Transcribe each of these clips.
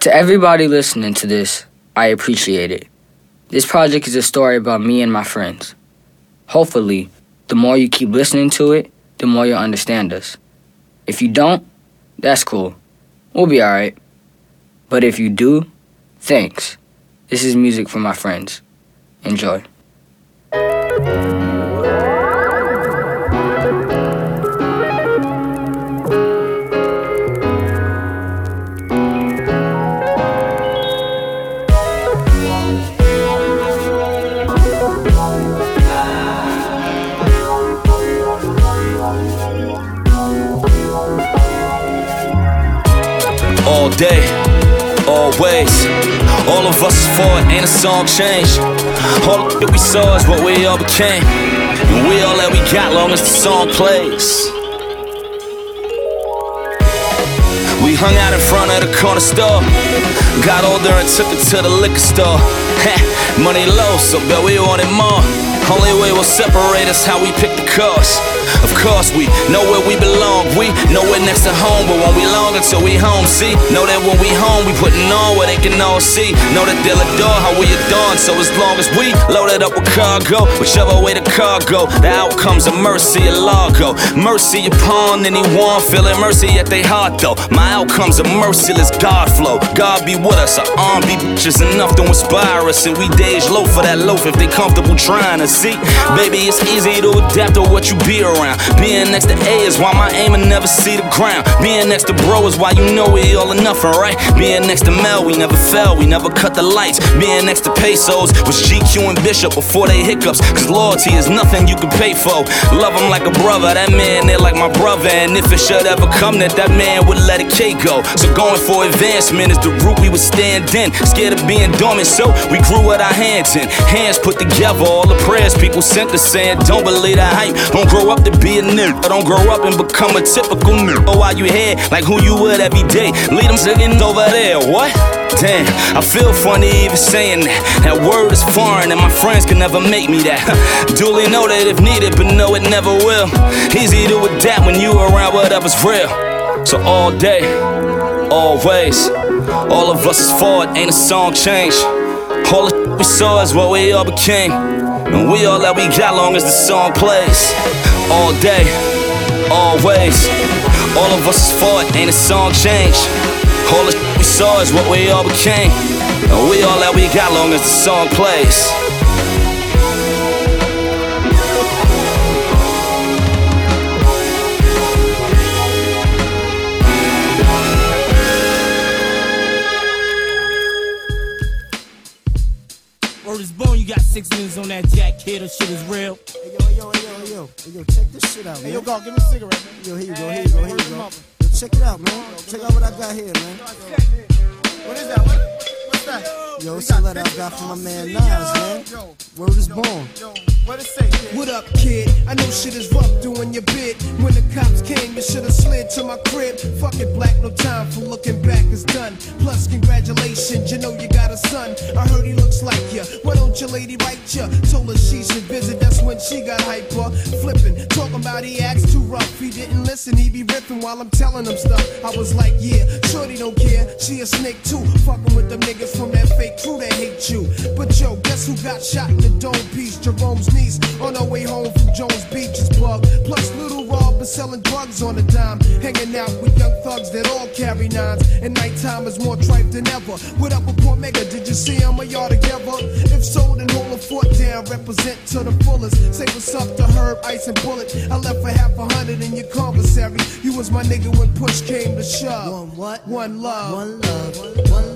To everybody listening to this, I appreciate it. This project is a story about me and my friends. Hopefully, the more you keep listening to it, the more you'll understand us. If you don't, that's cool. We'll be alright. But if you do, thanks. This is music for my friends. Enjoy. All of us is for it, ain't a song change. All that we saw is what we all became. And we all that we got long as the song plays. We hung out in front of the corner store. Got older and took it to the liquor store. Money low, so bet we wanted more. Only way will separate us how we pick the course. Of course, we know where we belong. We know we're next to home, but when we long until we home, see, know that when we home, we putting on where they can all see. Know that they'll adore how we adorn. So as long as we loaded up with cargo, whichever way the car go, the outcome's a mercy, a largo. Mercy upon anyone feeling mercy at their heart, though. My outcome's a merciless God flow. God be with us, our arm be bitches enough to inspire us, and we days low for that loaf if they comfortable trying to see. Baby, it's easy to adapt to what you be around. Being next to A is why my aim and never see the ground. Being next to bro is why you know we all enough, right? Being next to Mel, we never fell, we never cut the lights. Being next to Pesos was GQ and Bishop before they hiccups. Cause loyalty is nothing you can pay for. Love him like a brother, that man, they're like my brother. And if it should ever come that that man would let a K go. So going for advancement is the route we would stand in. Scared of being dormant, so we grew with our hands in. Hands put together, all the prayers people sent us saying, Don't believe the hype, don't grow up to be a nigga. Don't grow up and become a typical nerd. Oh, why you here, like who you would every day. Lead them singing over there, what? Damn, I feel funny even saying that. That word is foreign and my friends can never make me that. Duly know that if needed, but know it never will. Easy to adapt when you around whatever's real. So all day, always, all of us is forward, ain't a song change. All the we saw is what we all became. And we all that we got long as the song plays. All day, always. All of us it, ain't a song change. All the we saw is what we all became. And we all that we got long as the song plays. Word is bone, you got six minutes on that jack kid, or shit is real. Yo, hey yo, check this shit out, man. Hey, yo, go, give me a cigarette, man. Yo, here you go, here you go, here you go. Yo, check it out, man. Check out what I got here, man. What is that? What, that? Yo, it's a letter I got from my man Nas, man. Yo, Word is born. what say. What up, kid? I know shit is rough doing your bid. When the cops came, you should've slid to my crib. Fuck it, black, no time for looking back, it's done. Plus, congratulations, you know you got a son. I heard he looks like you. Why don't your lady write ya? Told her she should visit, that's when she got hyper. Flipping, talking about he acts too rough. He didn't listen, he be ripping while I'm telling him stuff. I was like, yeah, shorty don't care. She a snake too. Fucking with them niggas from that fake crew that hate you. But yo, guess who got shot in the dome piece? Jerome's niece on her way home from Jones Beach's plug. Plus, little Rob is selling drugs on a dime. Hanging out with young thugs that all carry nines. And nighttime is more tripe than ever. What up with Port Mega? Did you see him or y'all together? If so, then hold a foot down. Represent to the fullest. Say what's up to Herb, Ice, and Bullet. I left for half a hundred in your commissary. You was my nigga when push came to shove. One what? One love. One love, one love,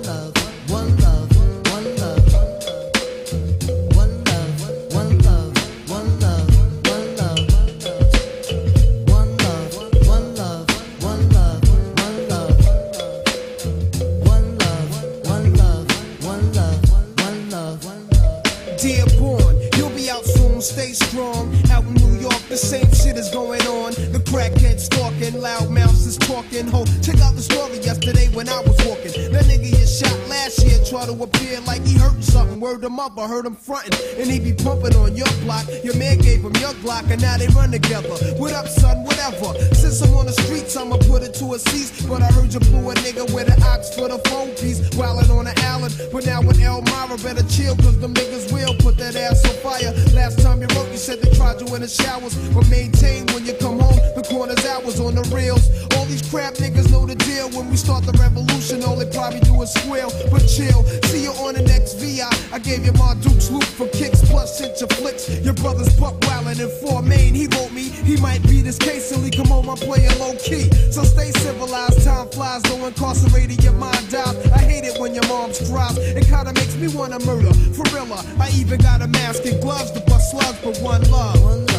stay strong. Out in New York, the same shit is going on. Crackheads stalking, loud mouths is talking. Ho, check out the story yesterday when I was walking. That nigga you shot last year try to appear like he hurt something. Word him up, I heard him frontin'. And he be pumping on your block. Your man gave him your Glock, and now they run together. What up, son? Whatever. Since I'm on the streets, I'ma put it to a cease. But I heard you blew a nigga with an ox for the phone piece. Wildin' on the Allen. But now with Elmira, better chill, cause them niggas will put that ass on fire. Last time you wrote, you said they tried you in the showers. But maintain when you come home, the corner's hours on the reels. All these crap niggas know the deal. When we start the revolution, all they probably do is squeal. But chill, see you on the next VI. I gave you my Duke's loop for kicks, plus sent your flicks. Your brother's buck wildin' in four main. He wrote me, he might be this case till he come home. I'm playing low key. So stay civilized, time flies, though incarcerated, your mind dies. I hate it when your mom's cries. It kinda makes me wanna murder. For real, I even got a mask and gloves to bust slugs, but one love. One love,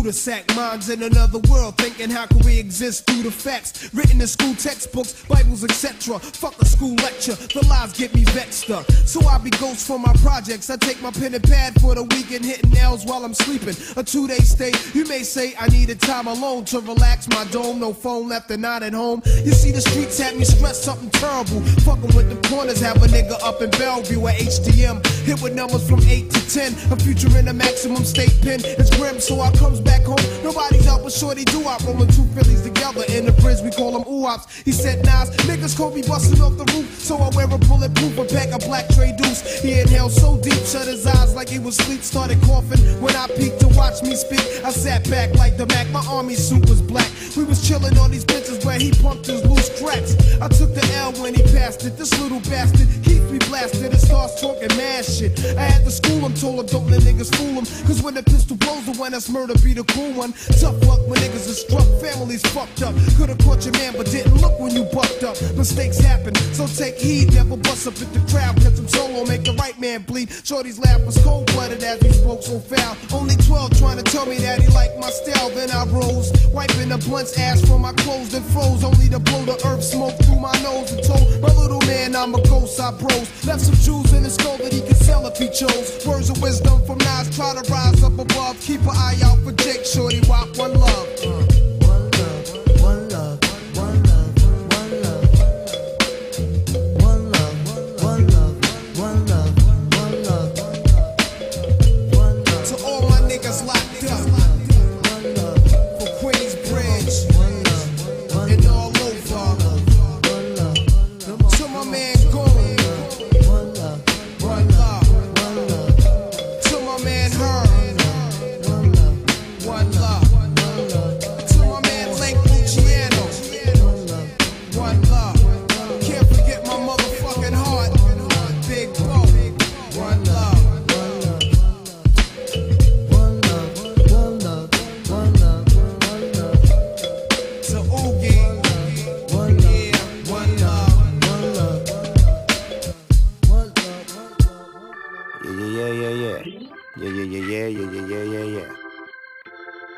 a Buddha sack, minds in another world, thinking how can we exist through the facts written in school textbooks, Bibles, etc. Fuck a school lecture, the lies get me vexed up. So I be ghost for my projects. I take my pen and pad for the weekend, hitting nails while I'm sleeping. A two day stay, you may say I needed time alone to relax my dome. No phone left and not at home. You see, the streets had me stressed something terrible. Fucking with the corners, have a nigga up in Bellevue at HTM. Hit with numbers from 8 to 10. A future in a maximum state pen. It's grim, so I comes back home. Nobody's out but shorty do I rolling two Phillies together in the bridge. We call them oops. He said, Nas, niggas me busting off the roof. So I wear a bulletproof and pack a black tray deuce. He inhaled so deep, shut his eyes like he was asleep. Started coughing when I peeked to watch me speak. I sat back like the Mac. My army suit was black. We was chilling on these benches where he pumped his loose cracks. I took the L when he passed it. This little bastard keeps me blasted and starts talking mad shit. I had to school him, told him don't let niggas fool him. Cause when the pistol blows, the one that's murder be cool one. Tough luck when niggas are struck, families fucked up. Could've caught your man, but didn't look when you bucked up. Mistakes happen, so take heed. Never bust up at the crowd, catch him solo, make the right man bleed. Shorty's laugh was cold blooded as he spoke so foul. Only 12 trying to tell me that he liked my style. Then I rose, wiping the blunt's ass from my clothes, then froze. Only to blow the earth smoke through my nose and told my little man I'm a ghost. I bros left some jewels in his skull that he could sell if he chose. Words of wisdom from Nas, try to rise up above. Keep an eye out for chick, shorty, rock one love. Uh.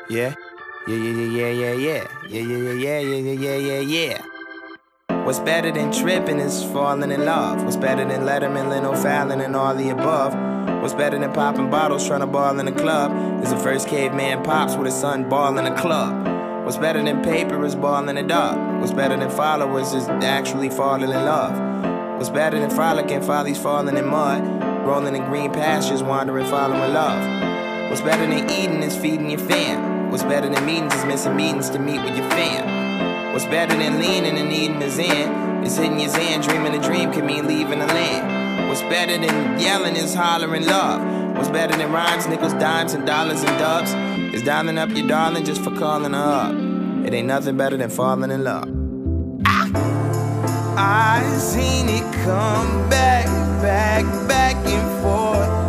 Yeah. Yeah, yeah, yeah, yeah, yeah, yeah. Yeah, yeah, yeah, yeah, yeah, yeah, yeah, yeah. What's better than tripping is falling in love. What's better than Letterman, Lynn O'Fallon, and all the above? What's better than popping bottles, trying to ball in a club? Is the first caveman pops with his son balling a club. What's better than paper is balling it up. What's better than followers is actually falling in love. What's better than frolicking, follies falling in mud, rolling in green pastures, wandering, following love. What's better than eating is feeding your fam. What's better than meetings is missing meetings to meet with your fam. What's better than leaning and eating a Zan is hitting your Zan, dreaming a dream can mean leaving a land. What's better than yelling is hollering love. What's better than rhymes, nickels, dimes, and dollars and dubs is dialing up your darling just for calling her up. It ain't nothing better than falling in love. Ah, I seen it come back, back, back and forth.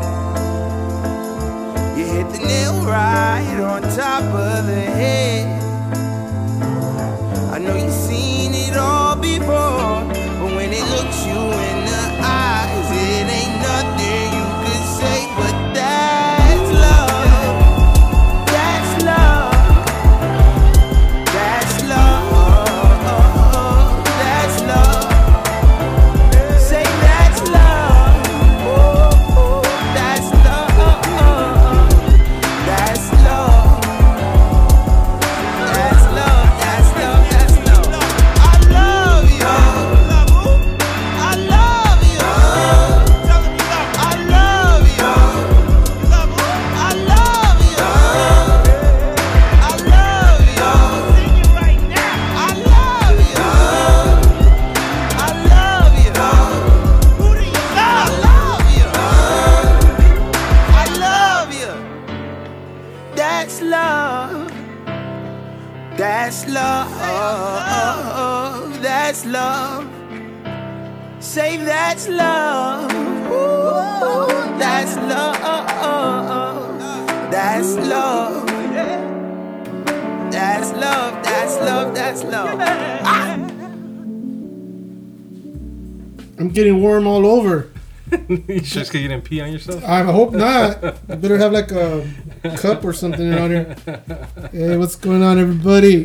Hit the nail right on top of the head. I know you've seen it all before, getting warm all over. you just because you didn't pee on yourself? I hope not. You better have like a cup or something around here. Hey, what's going on, everybody?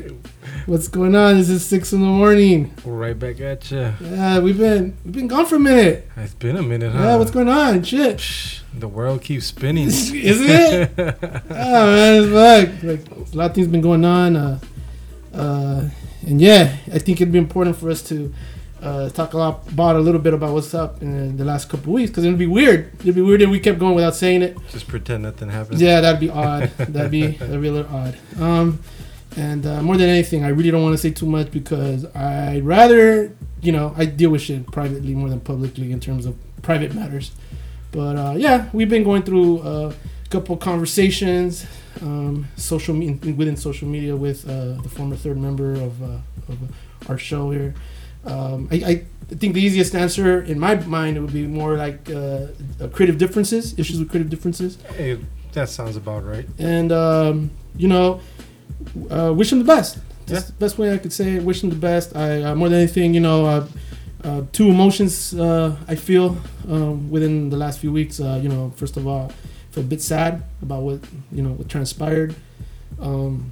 What's going on? This is six in the morning. We're right back at you. Yeah, we've been we've been gone for a minute. It's been a minute, huh? Yeah, what's going on? Shit, Psh, The world keeps spinning. isn't it? oh man, it's fuck. Like a lot of things been going on. Uh, uh, and yeah, I think it'd be important for us to uh, talk a lot about a little bit about what's up in the last couple of weeks because it'd be weird. It'd be weird if we kept going without saying it. Just pretend nothing happened. Yeah, that'd be odd. That'd be that'd be a little odd. Um, and uh, more than anything, I really don't want to say too much because I'd rather, you know, I deal with shit privately more than publicly in terms of private matters. But uh, yeah, we've been going through a couple conversations, um, social me- within social media with uh, the former third member of, uh, of our show here. Um, I, I think the easiest answer in my mind would be more like uh, uh, creative differences, issues with creative differences Hey, that sounds about right. and um, you know, uh, wish him the best. That's Yeah. the best way I could say it. Wish him the best. I uh, more than anything, you know, uh, uh, two emotions uh, I feel um, within the last few weeks. Uh, you know, first of all, I feel a bit sad about what you know what transpired. Um,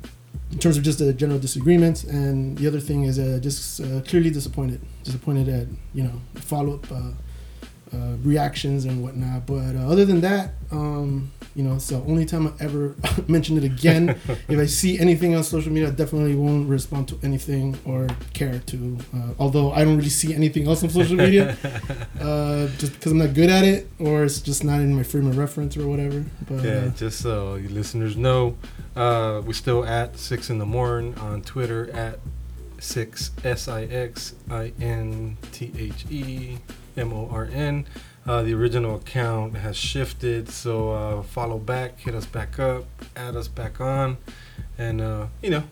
in terms of just a general disagreement, and the other thing is uh, just uh, clearly disappointed. Disappointed at you know follow up uh, reactions and whatnot. But uh, other than that, um, you know, so only time I ever mention it again. if I see anything on social media, I definitely won't respond to anything or care to. Uh, although I don't really see anything else on social media, uh, just because I'm not good at it, or it's just not in my frame of reference or whatever. But Yeah, uh, just so you listeners know, uh, we're still at six in the morning on Twitter at six S I X I N T H E M O R N. Uh, the original account has shifted, so uh, follow back, hit us back up, add us back on, and uh, you know,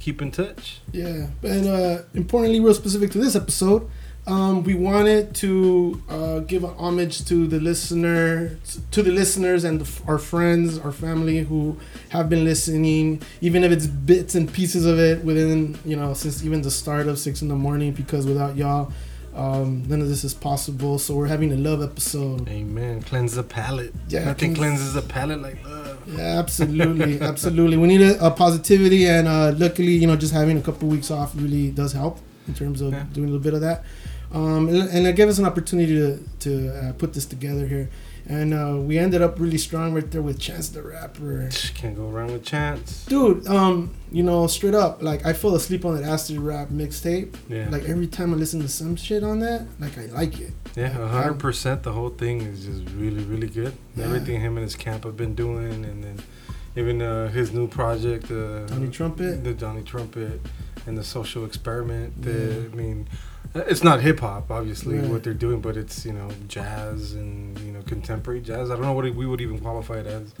keep in touch. Yeah, and uh, importantly, real specific to this episode, um, we wanted to uh, give a homage to the listener, to the listeners and the, our friends, our family who have been listening, even if it's bits and pieces of it within, you know, since even the start of six in the morning. Because without y'all, um, none of this is possible. So we're having a love episode. Amen. Cleanse the palate. Yeah, Nothing cleanse- cleanses the palate like love. Yeah, absolutely, absolutely. We need a, a positivity, and uh, luckily, you know, just having a couple weeks off really does help in terms of Yeah. doing a little bit of that. Um, and, and it gave us an opportunity to to uh, put this together here, and uh, we ended up really strong right there with Chance the Rapper. Can't go wrong with chance. Dude, um, you know, straight up, like I fell asleep on that acid rap mixtape. Yeah. Like every time I listen to some shit on that, like I like it. Yeah, hundred percent. The whole thing is just really, really good. Yeah. Everything him and his camp have been doing, and then even uh, his new project, uh, Johnny Trumpet. the Johnny Trumpet, and the Social Experiment. The, Yeah. I mean, it's not hip hop, obviously, Right. what they're doing, but it's you know jazz and you know contemporary jazz. I don't know what we would even qualify it as,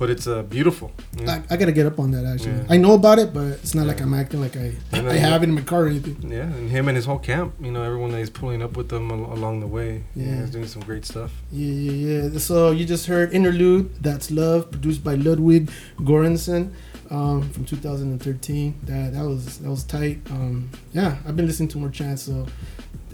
but it's uh, beautiful. know? I, I gotta get up on that actually. Yeah. I know about it, but it's not like I'm acting like I I I yeah. have it in my car or anything. yeah, and him and his whole camp. You know, everyone that he's pulling up with them al- along the way. Yeah, Yeah. he's doing some great stuff. Yeah, yeah, yeah. So you just heard Interlude, That's Love, produced by Ludwig Göransson um, from 2013. That that was that was tight. Um, yeah, I've been listening to more Chance, so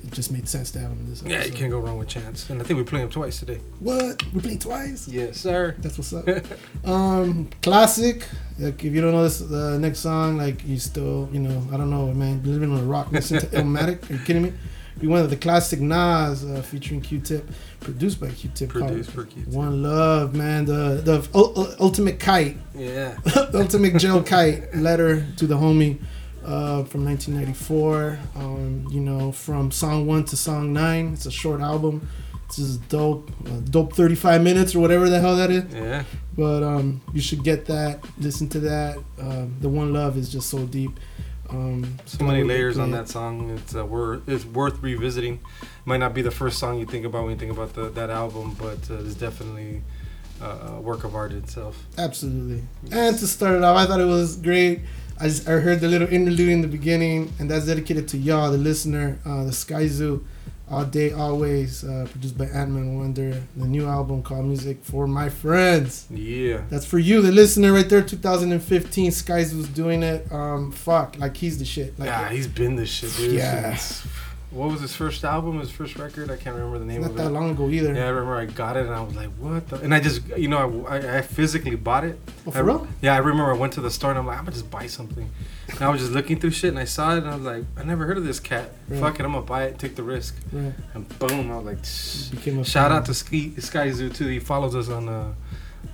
it just made sense to have him in this. Yeah, you can't go wrong with Chance, and I think we're playing him twice today. What? We're playing twice? Yes, sir. That's what's up. um, classic. Like if you don't know this, the next song, like you still, you know, I don't know, man. Living on a rock. Listen to Illmatic. Are you kidding me? We went to the classic Nas uh, featuring Q-Tip, produced by Q-Tip. Produced for Q-Tip. One Love, man. The the ul- ul- ultimate kite, Yeah. ultimate gel kite letter to the homie uh, from 1994. Um, you know, from song one to song nine. It's a short album. It's just dope, uh, dope 35 minutes or whatever the hell that is. Yeah. But um, you should get that. Listen to that. Um, the One Love is just so deep. Um, So many layers on that song. It's uh, worth it's worth revisiting. Might not be the first song you think about when you think about the, that album, but uh, it's definitely uh, work of art itself. Absolutely. And to start it off, I thought it was great. I, just, I heard the little interlude in the beginning, and that's dedicated to y'all, the listener, uh, the Sky Zoo, All Day, Always, uh, produced by Ant-Man Wonder, the new album called Music for My Friends. Yeah. That's for you, the listener, right there. 2015, Sky Zoo's doing it. Um, fuck, like he's the shit. Like, yeah, he's been the shit, dude. Yeah. What was his first album? His first record? I can't remember the name not of that it. long ago either. Yeah, I remember I got it and I was like, "What?" the? And I just, you know, I, I, physically bought it. Oh, for I, real? Yeah, I remember I went to the store and I'm like, "I'm gonna just buy something." And I was just looking through shit and I saw it and I was like, "I never heard of this cat. Right. Fuck it, I'm gonna buy it, take the risk." Right. And boom, I was like, "Shout fan. out to Ski Sky Zoo too. He follows us on uh,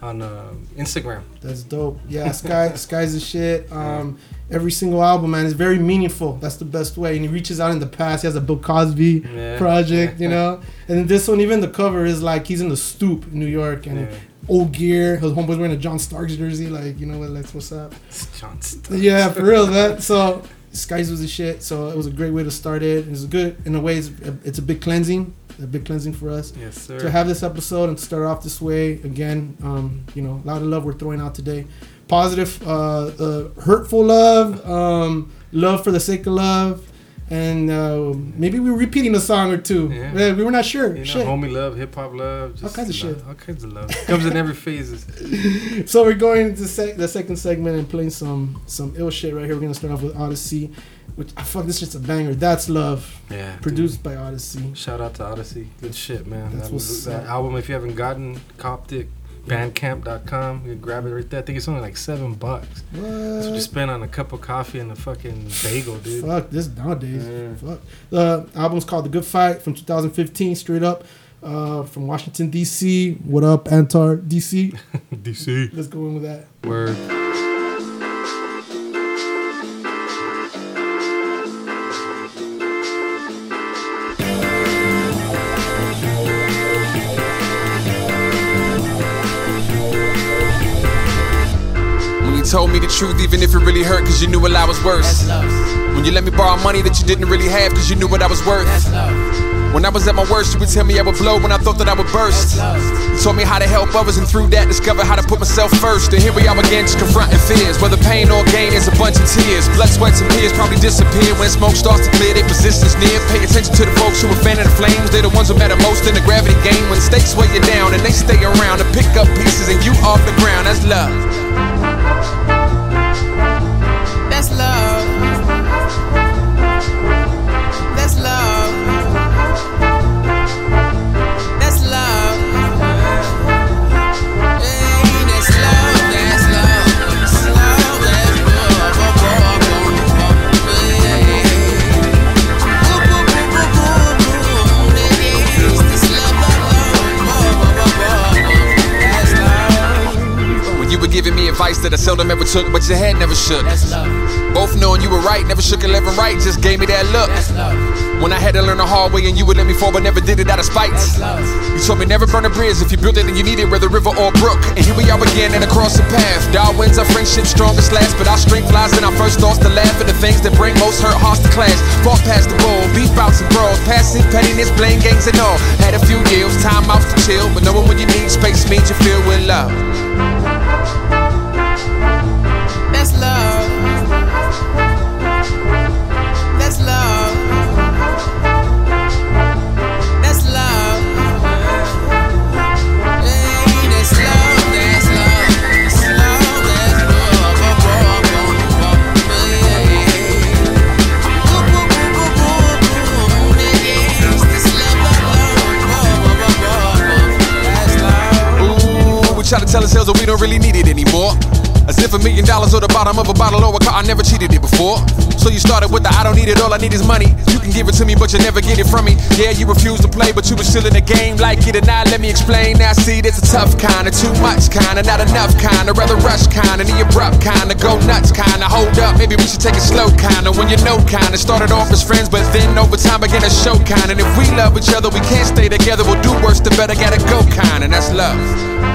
on uh, Instagram." That's dope. Yeah, Sky Sky's the shit. Um, every single album, man, is very meaningful. That's the best way. And he reaches out in the past. He has a Bill Cosby Yeah. project, you know. And then this one, even the cover is like he's in the stoop in New York and Yeah. old gear. His homeboy's wearing a John Starks jersey, like you know what, like what's up. It's John Starks. Yeah, for real. That so Skies was the shit. So it was a great way to start it. It was good in a way. It's, it's a big cleansing, a big cleansing for us Yes, sir. to have this episode and start off this way again. Um, you know, a lot of love we're throwing out today. Positive, uh, uh, hurtful love, um, love for the sake of love, and uh, maybe we're repeating a song or two. Yeah. Yeah, we were not sure. You know, Shit. homie love, hip hop love, just kinds of love, shit. All kinds of love. Comes in every phases. So we're going to sec- the second segment and playing some some ill shit right here. We're gonna start off with Odyssey, which ah, fuck this shit's a banger. That's love, Yeah. produced by Odyssey. Shout out to Odyssey. Good shit, man. That's that, what's that album, if you haven't gotten, Coptic. Bandcamp.com. You can grab it right there. I think it's only like seven bucks. What? That's what you spend on a cup of coffee and a fucking bagel, dude. Fuck this nowadays. Yeah. Fuck. The album's called The Good Fight from 2015, straight up uh, from Washington D.C. What up, Antar D.C. DC. Let's go in with that. Word. Told me the truth, even if it really hurt, cause you knew what I was worth. When you let me borrow money that you didn't really have, cause you knew what I was worth. When I was at my worst, you would tell me I would blow when I thought that I would burst. You told me how to help others, and through that, discover how to put myself first. And here we are again, just confronting fears. Whether pain or gain is a bunch of tears. Blood, sweat, and tears probably disappear when smoke starts to clear. Their positions near. Pay attention to the folks who are fanning the flames. They're the ones who matter most in the gravity game. When stakes weigh you down, and they stay around to pick up pieces, and you off the ground. That's love. That's love. Advice that I seldom ever took, but your head never shook. Both knowing you were right, never shook a left and right, just gave me that look. When I had to learn the hard way and you would let me fall, but never did it out of spite. You told me never burn a bridge if you built it and you need it, whether river or brook. And here we are again and across the path. Darwin's our friendship strongest last, but our strength lies in our first thoughts to laugh at the things that bring most hurt hearts to clash. Fought past the bowl, beef bouts and brawls, passing pettiness, blame gangs and all. Had a few years, time outs to chill, but knowing when you need space means you feel with love. Tell ourselves that we don't really need it anymore. As if a million dollars or the bottom of a bottle or a car, I never cheated it before. So you started with the I don't need it, all I need is money. You can give it to me, but you never get it from me. Yeah, you refuse to play, but you were still in the game. Like it or not, let me explain. Now, see, there's a tough kind of too much kind of not enough kind of rather rush kind of the abrupt kind of go nuts kind of hold up. Maybe we should take it slow kind of when you know kind of started off as friends, but then over time began to show kind. And if we love each other, we can't stay together. We'll do worse, the better, gotta go kind, and that's love.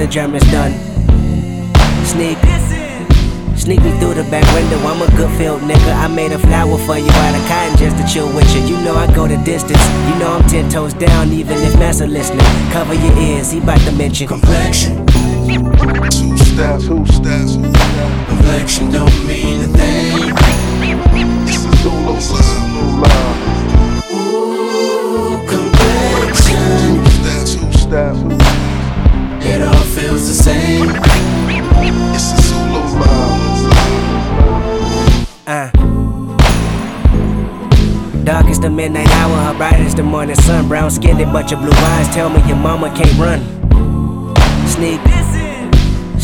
The Germans done. Sneak, sneak me through the back window. I'm a good field nigga. I made a flower for you out of cotton just to chill with you. You know I go the distance. You know I'm ten toes down, even if Massa listening. Cover your ears, he bout to mention complexion. Two step. Two step. Complexion don't mean a thing. Bright is the morning sun. Brown skinned, but your blue eyes tell me your mama can't run. Sneak,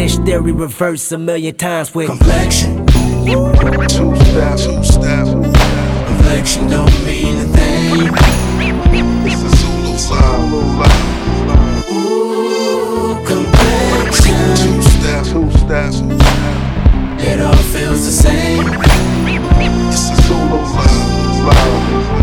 Theory reverse a million times with complexion. Two. Two. Complexion don't mean a thing. It's a. Live. Ooh, complexion. Two. Two. It all feels the same. It's a live.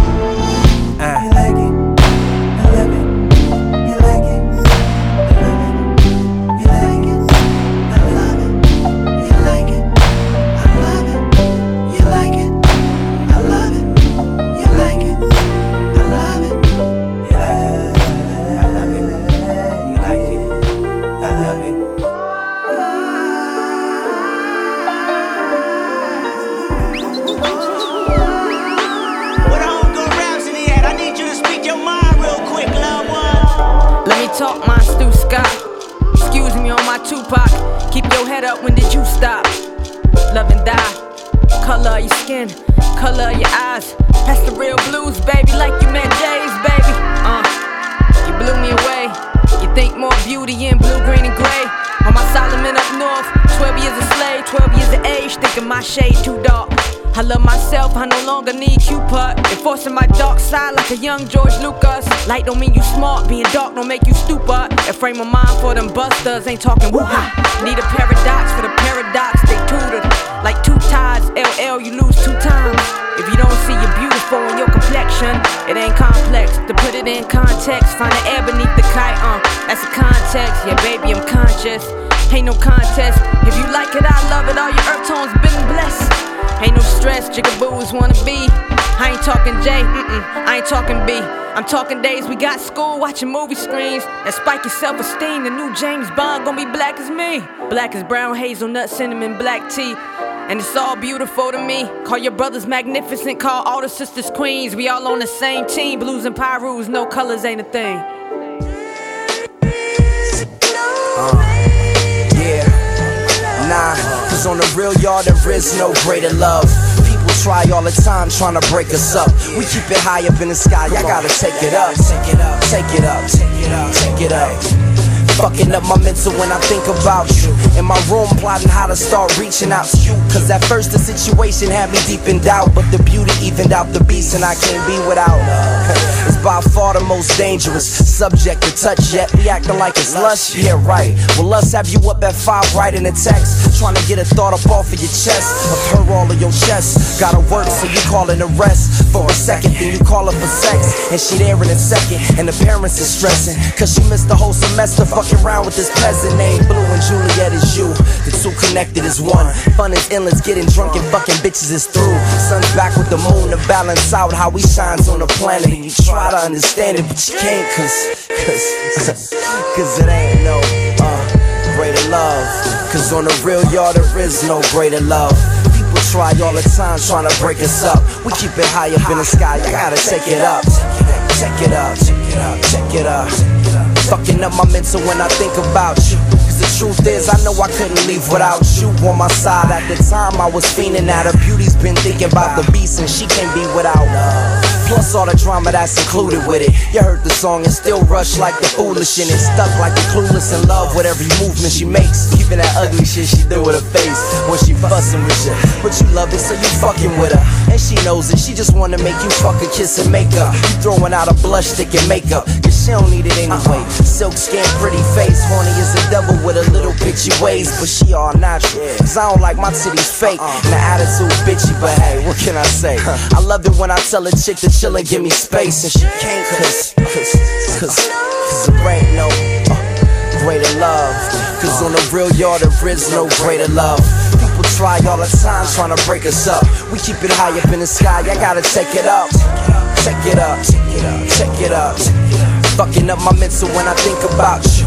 Young George Lucas. Light don't mean you smart, being dark don't make you stupid. A frame of mind for them busters, ain't talking woo Need a paradox for the paradox, they tutored. Like two tides, LL, you lose two times. If you don't see you're beautiful in your complexion, it ain't complex. To put it in context, find the air beneath the kite, uh, that's the context. Yeah, baby, I'm conscious. Ain't no contest. If you like it, I love it. All your earth tones been blessed. Ain't no stress, jigaboos wanna be. I ain't talking J, mm-mm, I ain't talking B. I'm talking days we got school watching movie screens that spike your self esteem. The new James Bond gonna be black as me. Black as brown hazelnut, cinnamon, black tea. And it's all beautiful to me. Call your brothers magnificent, call all the sisters queens. We all on the same team. Blues and Pyrus, no colors ain't a thing. Uh, yeah, nah, cause on the real yard there is no greater love. People try all the time trying to break us up. We keep it high up in the sky, I gotta take it up. Take it up, take it up, take it up, take it up. Fucking up my mental when I think about you. In my room, plotting how to start reaching out to you. Cause at first the situation had me deep in doubt. But the beauty evened out the beast, and I can't be without. It's by far the most dangerous subject to touch yet. We acting like it's lush, yeah, right. Will us have you up at five writing a text? Trying to get a thought up off of your chest. Of her all of your chest. Gotta work, so you call it a rest. For a second, then you call her for sex. And she there in a second, and the parents is stressing. Cause she missed the whole semester fucking around with this pleasant name, Blue and Juliet is you. The two connected is one. Fun is endless, getting drunk and fucking bitches is through. Sun's back with the moon to balance out how we shines on the planet. And you try to understand it, but you can't cause, cause, cause it ain't no, uh, greater love. Cause on the real yard, there is no greater love. People try all the time trying to break us up. We keep it high up in the sky, you gotta take it up. Check it up, check it up, check it up. Fucking up my mental when I think about you. Cause the truth is, I know I couldn't leave without you on my side. At the time, I was fiending at her beauty's been thinking about the beast, and she can't be without love. Plus all the drama that's included with it. You heard the song and still rush like the foolish and it stuck like the clueless in love with every movement she makes. Even that ugly shit she do with her face when she fussing with you. But you love it, so you fucking with her. And she knows it, she just wanna make you fuck a kiss and make up. You throwing out a blush stick and makeup, cause she don't need it anyway. Silk skin, pretty face, horny as a devil with a little bitchy ways, but she all natural. Cause I don't like my titties fake, and the attitude bitchy, but hey, what can I say? I love it when I tell a chick to chill and give me space, and she can't cause, cause, cause, cause there ain't no uh, greater love. Cause on the real yard, there is no greater love. People try all the time trying to break us up. We keep it high up in the sky, I gotta take it up. Check it up, check it up, check it up. Fucking up my mental when I think about you.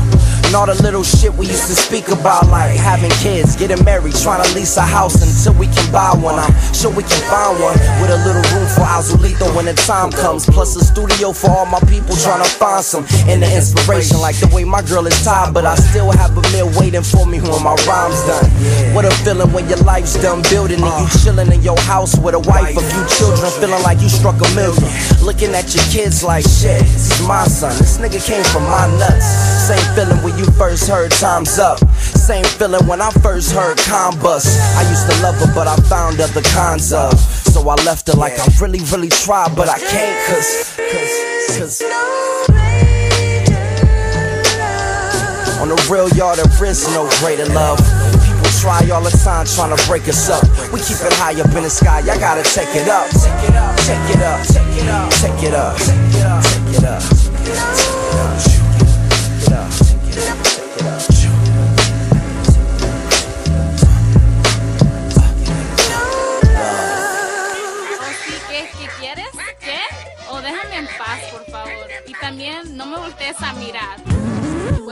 And all the little shit we used to speak about, like having kids, getting married, trying to lease a house until we can buy one. I'm sure we can find one with a little room for Azulito when the time comes. Plus a studio for all my people trying to find some inner inspiration, like the way my girl is tired, but I still have a meal waiting for me when my rhyme's done. What a feeling when your life's done building and you chilling in your house with a wife, a few children, feeling like you struck a million. Looking at your kids like shit, this is my son. This nigga came from my nuts. Same feeling when you first heard time's up. Same feeling when I first heard Combus. I used to love her, but I found other kinds of. So I left her like I really, really tried, but I can't, cause, cause, cause. On the real yard, there is no greater love. People try all the time trying to break us up. We keep it high up in the sky, I gotta take it up. Take it up, take it up, take it up, take it up, take it up,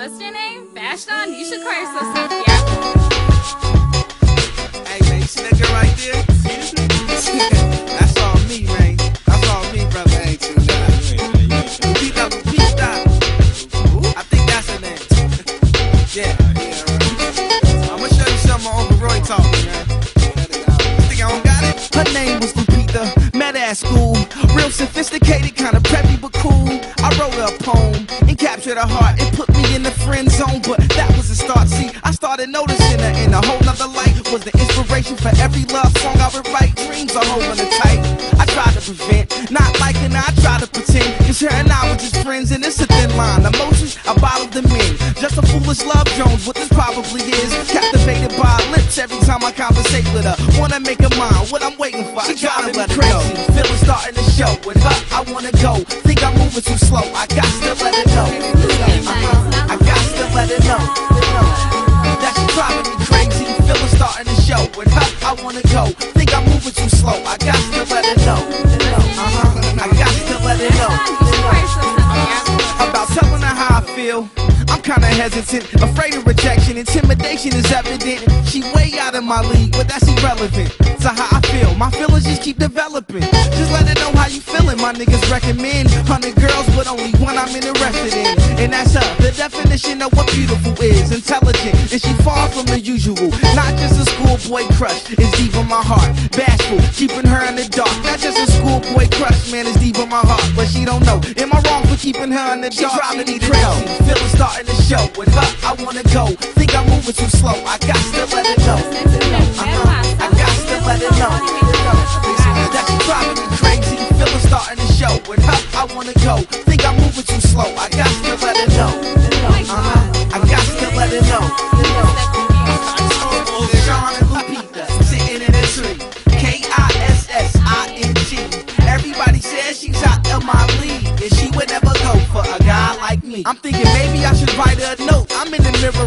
What's your name? Vashon? You should call yourself Santiago. Hey man, you see that girl right there? See this nigga? That's all me, man. That's all me, brother. Hey, too Lupita, Lupita. I think that's her name. yeah, yeah. I'ma show you something my Uncle Roy taught me, man. You think I don't got it? Her name was Lupita, met at school. Real sophisticated, kinda preppy but cool. I wrote her a poem and captured her heart. It put me in the friend zone, but that was the start. See, I started noticing her in a whole nother light. Was the inspiration for every love song I would write. Dreams are holding her tight. I tried to prevent, not liking her, I tried to pretend. Cause her and I were just friends, and it's a thin line. Emotions, I bottled them in. Just a foolish love Jones, what this probably is. Captivated by her lips every time I conversate with her. Wanna make her mine, what I'm waiting for. She me crazy. Feelings starting to show. With her, I wanna go. Think I'm moving too slow. I got to let her know. I got to let her know. That she driving me crazy. Feelings starting to show. With her, I wanna go. Kinda hesitant, afraid of rejection. Intimidation is evident. She way out of my league, but that's irrelevant to how I feel. My feelings just keep developing. Just let her know how you feeling. My niggas recommend hundred girls, but only one I'm interested in, and that's her. The definition of what beautiful is: intelligent, and she far from the usual. Not just a schoolboy crush, it's deep in my heart. Bashful, keeping her in the dark. Not just a schoolboy crush, man, it's deep in my heart, but she don't know. Am I wrong for keeping her in the dark? She driving me crazy. Feelings starting to show. With her, I wanna go. Think I'm moving too slow. I got to let her know. Uh-huh. I got to let it know. That she driving me crazy. Feelings starting to show. With her, I wanna go. Think I'm moving too slow. I got to let her know.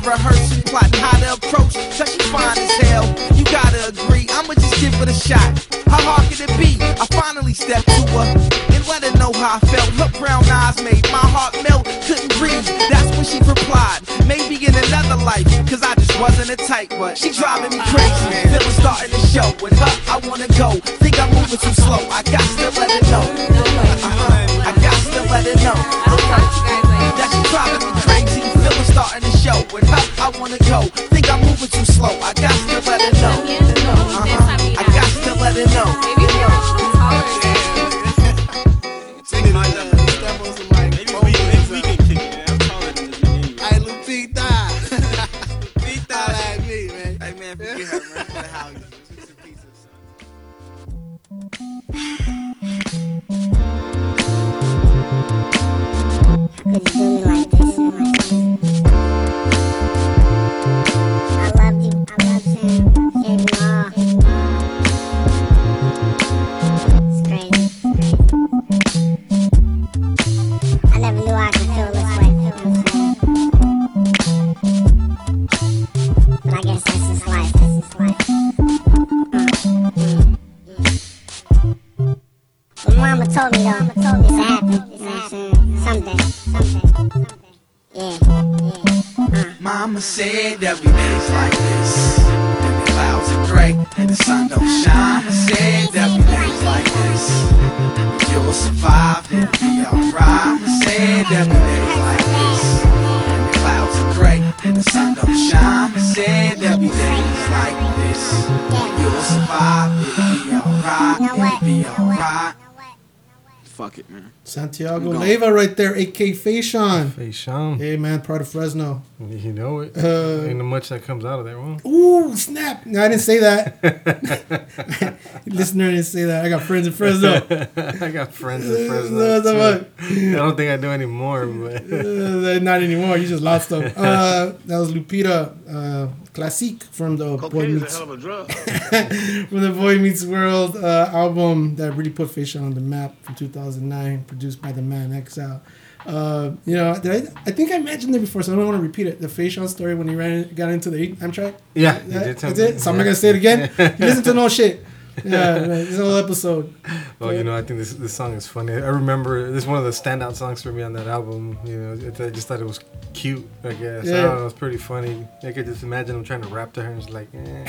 Rehearsing, plotting how to approach. She fine as hell. You gotta agree, I'ma just give it a shot. How hard can it be? I finally stepped to her and let her know how I felt. Her brown eyes made my heart melt, couldn't breathe. That's when she replied, maybe in another life. Cause I just wasn't a type, but she driving me crazy. Feeling starting to show. With her, I wanna go. Think I'm moving too slow. I got to let it know. Uh-huh. I got to let it know. Wanna go. Man. Santiago I'm gone. Leyva right there, AK Fashawn. Fashawn. Hey man, part of Fresno. You know it. Uh, Ain't much that comes out of there. Well, Ooh, snap. No, I didn't say that. Listener didn't say that. I got friends in Fresno. I got friends in Fresno. so too. I don't think I do anymore, but Uh, not anymore. You just lost them. Uh, that was Lupita uh, Classique from the Boy Cocaine is a Meets hell of a drug. from the Boy Meets World uh, album that really put Fashawn on the map from 2009, produced by the man Exile. Uh, you know, did I, I think I mentioned it before, so I don't want to repeat it. The Fashawn story when he ran got into the Amtrak. Yeah, you That- did tell that's me. it. So I'm not gonna say it again. You listen to no shit. Yeah, this whole episode. well, you know, I think this this song is funny. I remember this is one of the standout songs for me on that album. You know, it, I just thought it was cute. I guess I Yeah. don't know, it's pretty funny. I could just imagine him trying to rap to her and it's like, eh.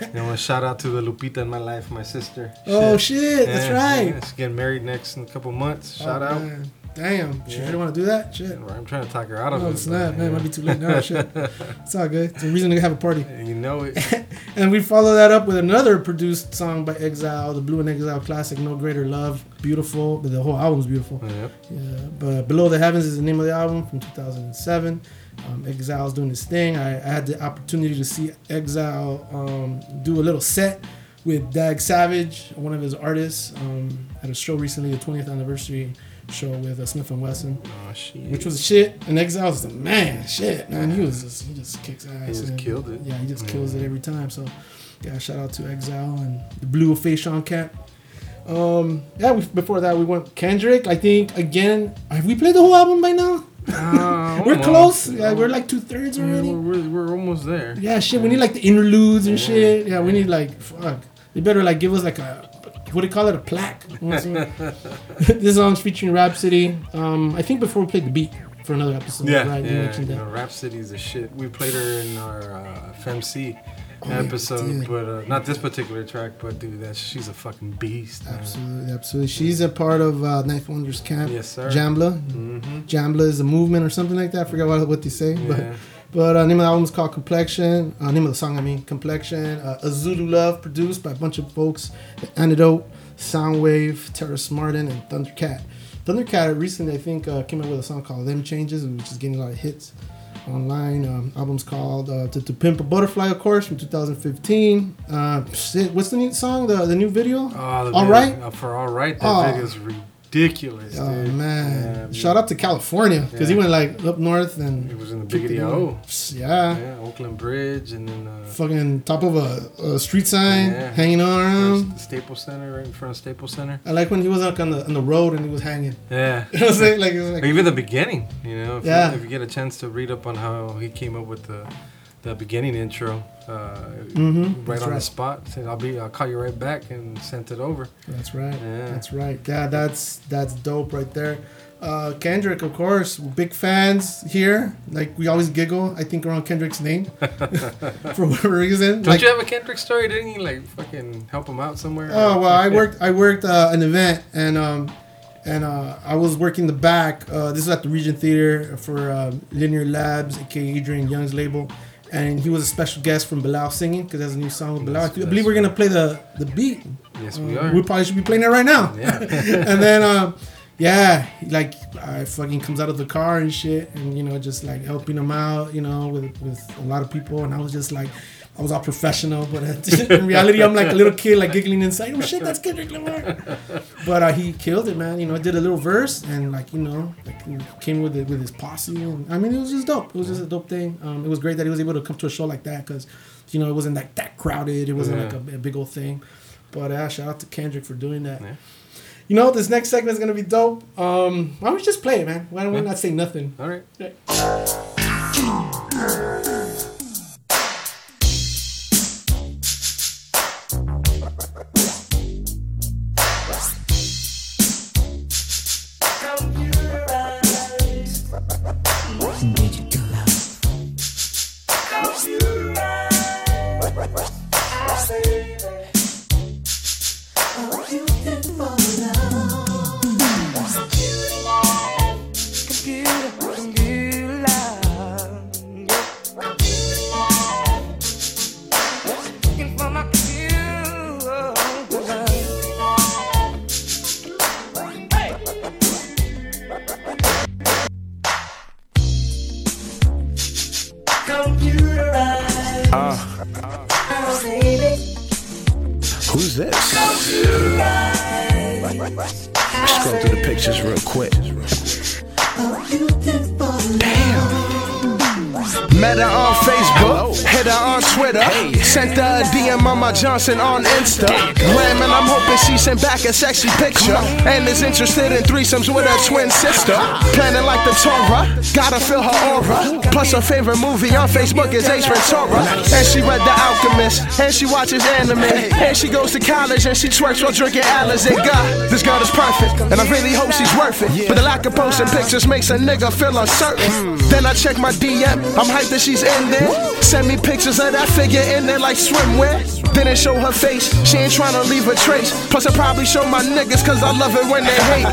you know, a shout out to the Lupita in my life, my sister. Oh, shit, that's right. Yeah, she's getting married next in a couple months. Shout Oh, out. man. Damn, she Yeah. really want to do that? Shit. I'm trying to talk her out of Oh, it. it's not, man. yeah. Might be too late now. Shit. It's all good. It's a reason to have a party. And you know it. and we follow that up with another produced song by Exile, the Blu and Exile classic, No Greater Love. Beautiful, but the whole album's beautiful. Yep. Yeah, but Below the Heavens is the name of the album from 2007. Um, Exile's doing his thing. I, I had the opportunity to see Exile um, do a little set with Dag Savage, one of his artists, um, at a show recently, the 20th anniversary show with uh, Smif-N-Wessun, Oh, shit. which was shit. And Exile's the man, shit, man. He was just he just kicks ass. He just and- killed it. Yeah, he just Yeah. kills it every time. So, yeah, shout out to Exile and the Blu Fashawn Cat. Um, yeah, we, before that we went Kendrick. I think again, have we played the whole album by now? Uh, we're close. Yeah, we're like two thirds Yeah, already. we're, we're, we're almost there. Yeah, shit. We need like the interludes and shit. Yeah, we need like fuck. They better like give us like a what do you call it? A plaque. You know this song's featuring Rapsody. Um, I think before we played the beat for another episode. Yeah, right? You yeah. mentioned You know, Rapsody is a shit. We played her in our uh, FMC Oh, episode, did. but uh, not this particular track. But dude, that she's a fucking beast. Man. Absolutely, absolutely. She's a part of uh, 9th Wonder's camp. Yes, sir. Jamla. Mhm. Jamla is a movement or something like that. I forgot what, what they say. Yeah. But but uh, name of the album is called Complexion. Uh, name of the song, I mean, Complexion. Uh, a Zulu Love, produced by a bunch of folks. The Antidote, Sounwave, Terrace Martin, and Thundercat. Thundercat recently, I think, uh, came out with a song called Them Changes, which is getting a lot of hits online. Um, album's called uh, to, to Pimp a Butterfly, of course, from 2015. Uh, what's the new song? The, the new video? Oh, the All video- right. uh, for all right, that Oh. video is ridiculous. Oh dude. man! Yeah, Shout out to California because he went like up north and It was in the Big O. Yeah, Yeah, Oakland Bridge, and then uh, fucking top of a, a street sign, yeah. hanging on around. Staples Center, right in front of Staples Center. I like when he was like on the on the road and he was hanging. Yeah. You know what I'm saying? Like, it like- even the beginning, you know. If, Yeah. you, if you get a chance to read up on how he came up with the the beginning intro, uh, Mhm, right that's on the spot, said I'll be, I'll call you right back, and sent it over. That's right. Yeah. That's right. Yeah, that's that's dope right there. Uh, Kendrick, of course, big fans here. Like we always giggle. I think around Kendrick's name for whatever reason. Don't Like- you have a Kendrick story? Didn't you like fucking help him out somewhere? Oh well, I worked. I worked uh, an event, and um, and uh, I was working the back. Uh, this is at the Regent Theater for uh, Linear Labs, aka Adrian Younge's label, and he was a special guest from Bilal singing because there's a new song with Bilal. I believe we're gonna play the the beat. Yes, we Uh, are. We probably should be playing it right now. Yeah. and then, um, yeah, like I fucking comes out of the car and shit, and you know, just like helping him out, you know, with with a lot of people, and I was just like. I was all professional, but in reality, I'm like a little kid, like giggling inside. Oh shit, that's Kendrick Lamar. But uh, he killed it, man. You know, I did a little verse and like you know, like came with it with his posse, and I mean, it was just dope. It was just a dope thing. Um, it was great that he was able to come to a show like that because, you know, it wasn't like that crowded. It wasn't like a, a big old thing. But uh, shout out to Kendrick for doing that. You know, this next segment is gonna be dope. Um, why don't we just play it, man? Why don't we not say nothing? All right. Johnson on Insta. Glam I'm hoping she sent back a sexy picture and is interested in threesomes with her twin sister. Planning like the Torah, gotta feel her aura. Plus her favorite movie on Facebook is Ace Ventura, and she read The Alchemist, and she watches anime, and she goes to college and she twerks while drinking Alizé. God, this girl is perfect, and I really hope she's worth it. But the lack of posting pictures makes a nigga feel uncertain. Then I check my DM, I'm hyped that she's in there. Send me pictures of that figure in there like swimwear. Didn't show her face, she ain't trying to leave a trace. Plus, I probably show my niggas cause I love it when they hate.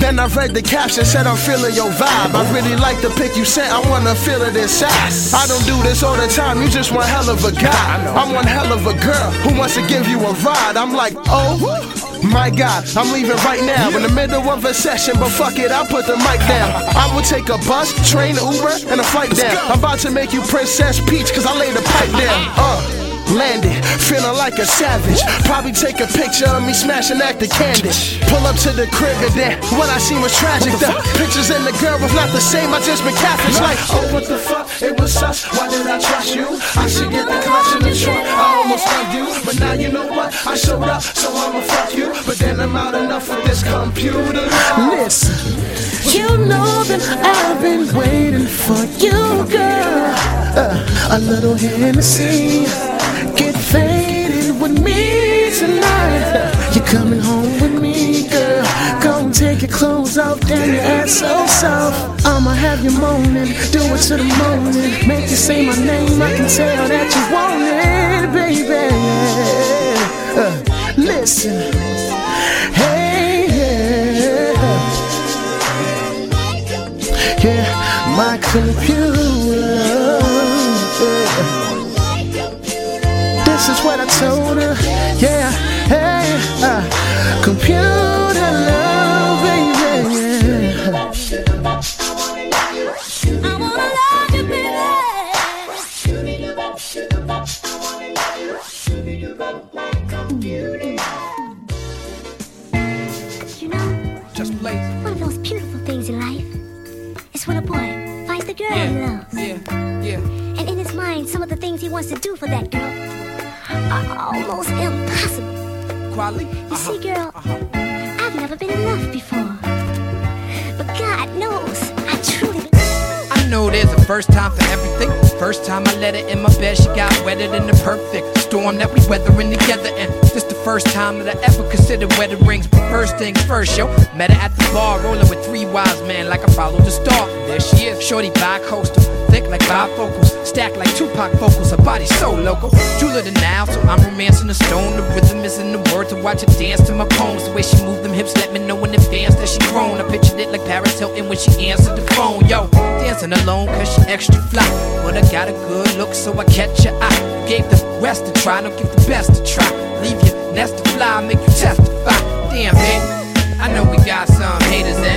Then I read the caption, said I'm feeling your vibe. I really like the pic you sent, I wanna feel it inside. I don't do this all the time, you just one hell of a guy. I'm one hell of a girl who wants to give you a ride. I'm like, oh. My God, I'm leaving right now in the middle of a session, but fuck it, I'll put the mic down. I will take a bus, train, Uber, and a flight down. I'm about to make you Princess Peach, cause I laid the pipe down. Uh. Landed, feeling like a savage. Probably take a picture of me smashing at the candy. Pull up to the crib and then what I seen was tragic. The pictures and the girl was not the same. I just been catfish like, oh what the fuck? It was sus. Why did I trust you? I should get the clutch in the trunk. I almost loved you, but now you know what? I showed up, so I'ma fuck you. But then I'm out enough with this computer. Listen, you know that I've been waiting for you, girl. Uh, a little Hennessy, get faded with me tonight. You're coming home with me, girl. Go and take your clothes off, damn your ass so soft. I'ma have you moaning, do it to the morning. Make you say my name, I can tell that you want it, baby. Uh, listen, hey, yeah. Yeah, my computer. This is what I told her. Yeah, hey, uh, computer love, baby. I wanna love you I want to love you baby. You know, Just play. one of those beautiful things in life is when a boy finds the girl he loves. Yeah, yeah. And in his mind, some of the things he wants to do for that girl are almost impossible. Quality? You uh-huh, see, girl, uh-huh. I've never been in love before. But God knows, I truly I know there's a first time for everything. First time I let her in my bed, she got wetter than the perfect. storm that we weathering together. And this the first time that I ever considered wedding rings. But first things first, yo. Met her at the bar, rolling with three wise men like I followed the star. There she is, shorty bi-coastal, thick like bifocals, stacked like Tupac vocals. Her body so local, jeweler than now, so I'm romancing the stone. The rhythm is in the word to watch her dance to my poems. The way she move them hips, let me know in advance that she grown. I pictured it like Paris Hilton when she answered the phone. Yo, dancing alone cause she extra fly. But I got a good look, so I catch your eye. Gave the rest a try, don't give the best a try. Leave your nest to fly, make you testify. Damn, babe, I know we got some haters and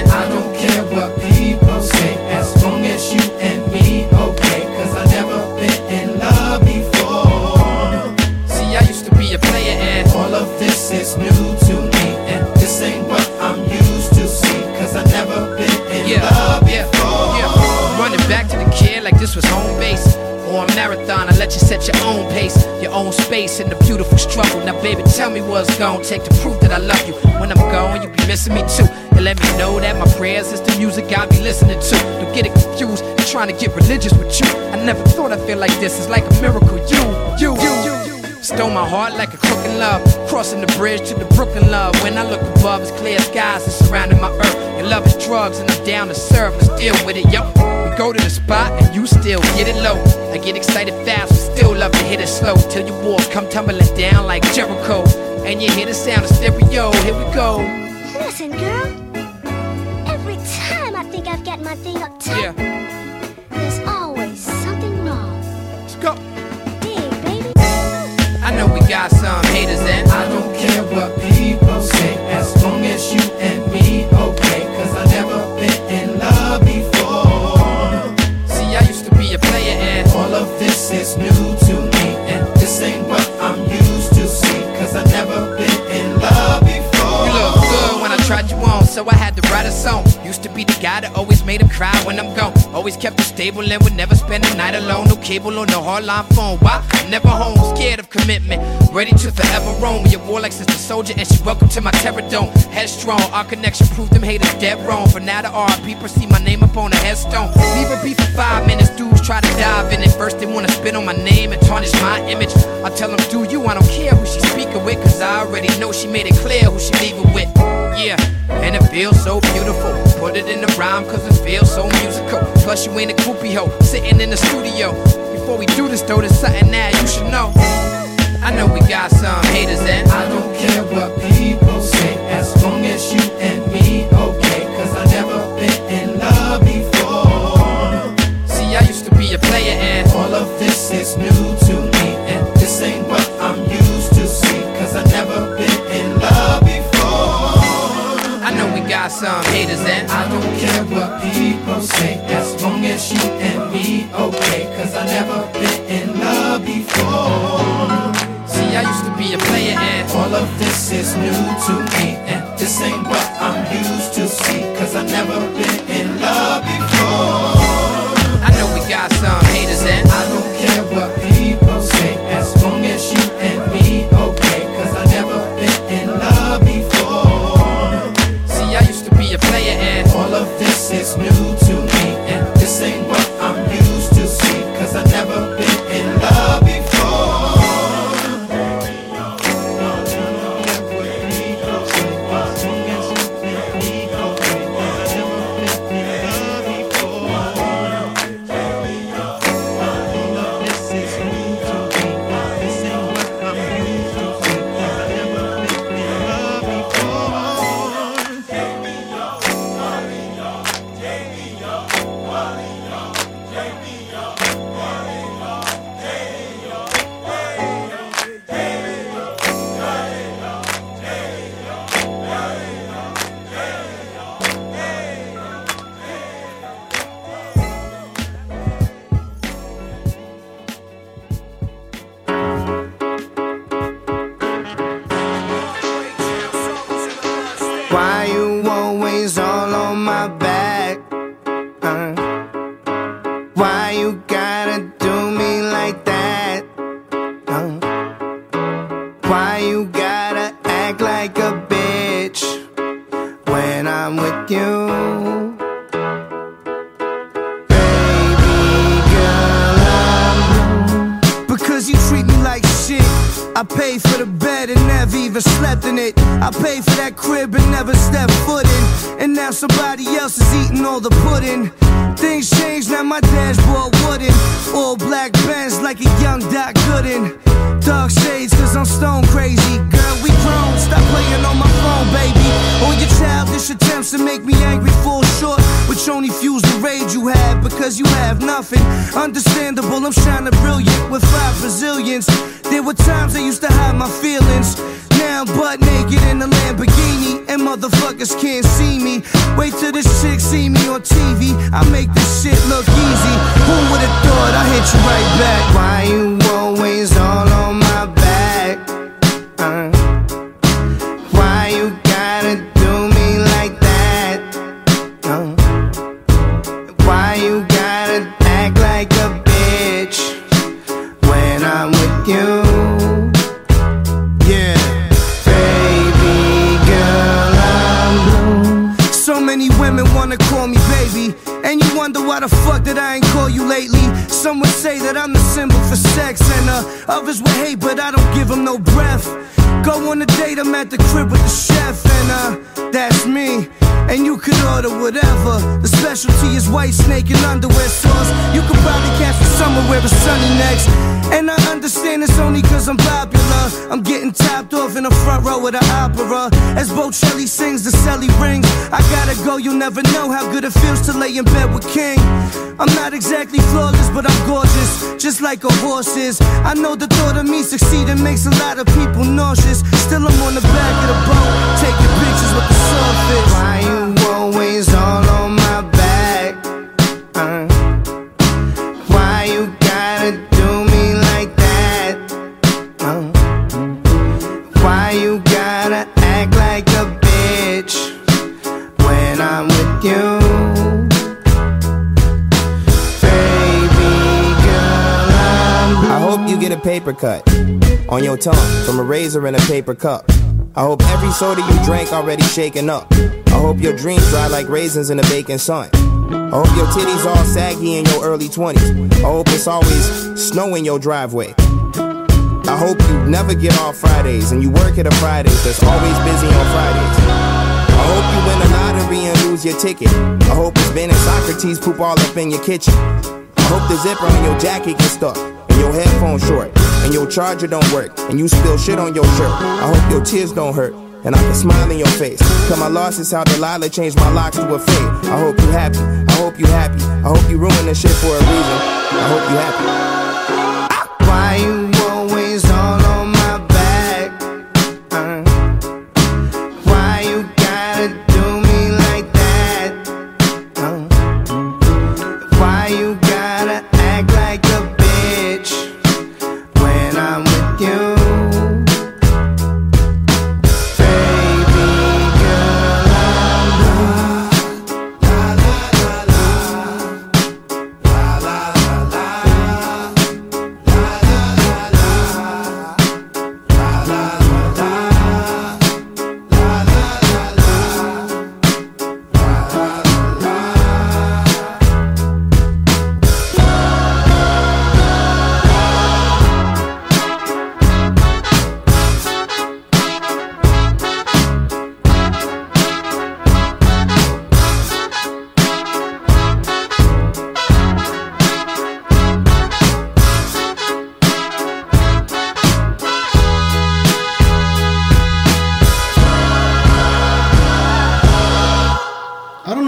gonna take to prove that I love you. When I'm gone, you be missing me too. And let me know that my prayers is the music I be listening to. Don't get it confused, I'm trying to get religious with you. I never thought I'd feel like this, it's like a miracle. You, you, you, you. Stole my heart like a crook in love. Crossing the bridge to the Brooklyn love. When I look above, it's clear skies that surrounding my earth. Your love is drugs, and I'm down to serve. Let's deal with it, yo. We go to the spot, and you still get it low. I get excited fast, but still love to hit it slow. Till your walls come tumbling down like Jericho. And you hear the sound of stereo. Here we go. Listen, girl. Every time I think I've got my thing up tight, there's always something wrong. Let's go. Hey, baby. I know we got some haters, and I don't care what people say. As long as you so I had to write a song. Used to be the guy that always made him cry when I'm gone. Always kept it stable and would never spend a night alone. No cable or no hardline phone. Why? Never home, scared of commitment. Ready to forever roam. Your war like sister soldier, and she welcome to my terror dome. Headstrong, our connection proved them haters dead wrong. For now, the RP perceive my name up on a headstone. Leave a beef for five minutes, dudes try to dive in it. First, they wanna spit on my name and tarnish my image. I tell them, do you? I don't care who she speaking with, cause I already know she made it clear who she leaving with. Yeah, and it feels so beautiful. Put it in the rhyme, cause it feels so musical. Plus, you ain't a groupie hoe, sitting in the studio. Before we do this, though, there's something that you should know. I know we got some haters, and I don't care what people say, as long as you and me okay. Cause I never been in love before. See, I used to be a player, and all of this is new got some haters, and I don't care what people say, as long as you and me okay. Cause I never been in love before. See, I used to be a player, and all of this is new to me. And this ain't what I'm used that I'm the symbol for sex, and uh, others would hate, but I don't give them no breath. Go on a date, I'm at the crib with the chef, and uh, that's me. And you could order whatever. The specialty is white snake and underwear sauce. You could probably catch me somewhere where it's sunny next. And I understand it's only cause I'm popular. I'm getting topped off in the front row of the opera. As Bocelli sings, the celly rings. I gotta go, you'll never know how good it feels to lay in bed with King. I'm not exactly flawless, but I'm gorgeous, just like a horse is. I know the thought of me succeeding makes a lot of people nauseous. Still, I'm on the back of the boat, taking pictures with the surface. A paper cut on your tongue from a razor in a paper cup. I hope every soda you drank already shaken up. I hope your dreams dry like raisins in the baking sun. I hope your titties all saggy in your early 20s. I hope it's always snow in your driveway. I hope you never get off Fridays and you work at a Fridays that's always busy on Fridays. I hope you win the lottery and lose your ticket. I hope it's Ben and Socrates poop all up in your kitchen. I hope the zipper on your jacket gets stuck and your headphones short and your charger don't work and you spill shit on your shirt. I hope your tears don't hurt and I can smile in your face. Cause my loss is how Delilah changed my locks to a fade. I hope you happy. I hope you happy. I hope you ruin this shit for a reason. I hope you happy. Why you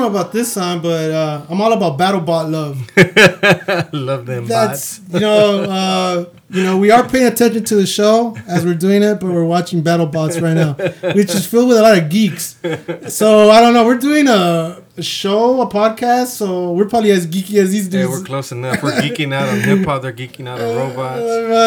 about this song, but uh, I'm all about BattleBot love. Love them That's bots. you know, uh, you know, we are paying attention to the show as we're doing it, but we're watching BattleBots right now, which is filled with a lot of geeks. So I don't know. We're doing a, a show, a podcast, so we're probably as geeky as these Yeah, dudes. we're close enough. We're geeking out on hip hop. They're geeking out on robots.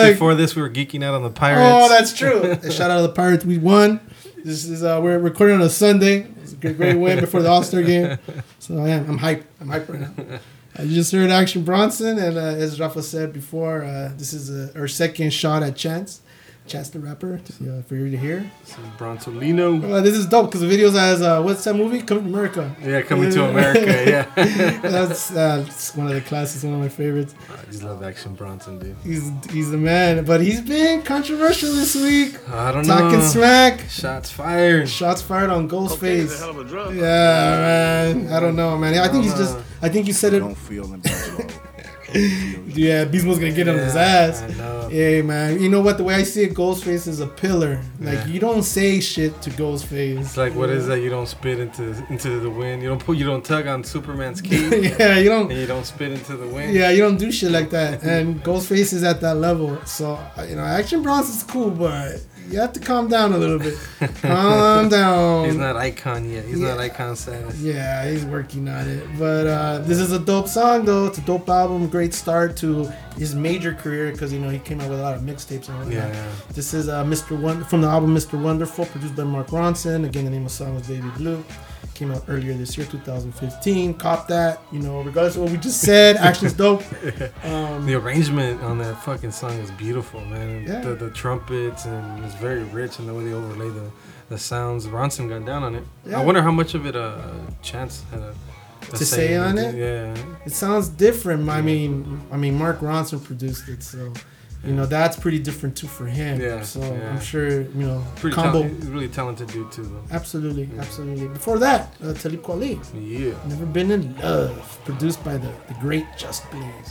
like- Before this, we were geeking out on the pirates. Oh, that's true. Shout out to the Pirates. We won. This is uh, we're recording on a Sunday. Great, great win before the All Star game. So I am. I'm hyped. I'm hyped right now. Uh, you just heard Action Bronson, and uh, as Rafa said before, uh, this is uh our second shot at Chance. Chance the Rapper uh, for you to hear. This is Bronsolino. Uh, this is dope because the videos has uh, what's that movie? Coming to America. Yeah, Coming to America, yeah. that's, uh, that's one of the classics, one of my favorites. I just love Action Bronson, dude. He's he's the man, but he's been controversial this week. I don't know. Talking smack. Shots fired. Shots fired on Ghostface. is a hell of a drug. Yeah, man. I don't know, man. I think he's just. I think you said it. Don't feel yeah, Beastmo's gonna get on his ass. Yeah, man. You know what? The way I see it, Ghostface is a pillar. Like Yeah. you don't say shit to Ghostface. It's like what is that? You don't spit into into the wind. You don't put. You don't tug on Superman's cape. Yeah, you don't- And you don't spit into the wind. Yeah, you don't do shit like that. And Ghostface is at that level. So you know, Action Bronson's cool, but you have to calm down a little bit. calm down. He's not icon yet. He's not icon status. Yeah, he's working on it. But uh, this is a dope song, though. It's a dope album. Great start to his major career because you know he came out with a lot of mixtapes and whatnot. Yeah, yeah. This is uh, Mr. One from the album Mr. Wonderful, produced by Mark Ronson. Again, the name of the song was Baby Blue. Came out earlier this year, 2015. Cop that. You know, regardless of what we just said, action's dope. Um, the arrangement on that fucking song is beautiful, man. Yeah. The, the trumpets and it's very rich and the way they overlay the, the sounds. Ronson got down on it. Yeah. I wonder how much of it uh, Chance had a, a to say on it. Yeah. It sounds different. I mean, I mean, Mark Ronson produced it, so you know that's pretty different too for him. Yeah, So yeah. I'm sure you know Pretty combo. he's really talented dude too, though. Absolutely, absolutely. Before that, uh, Talib Kweli. Yeah. Never been in love. Produced by the, the great Just Blaze.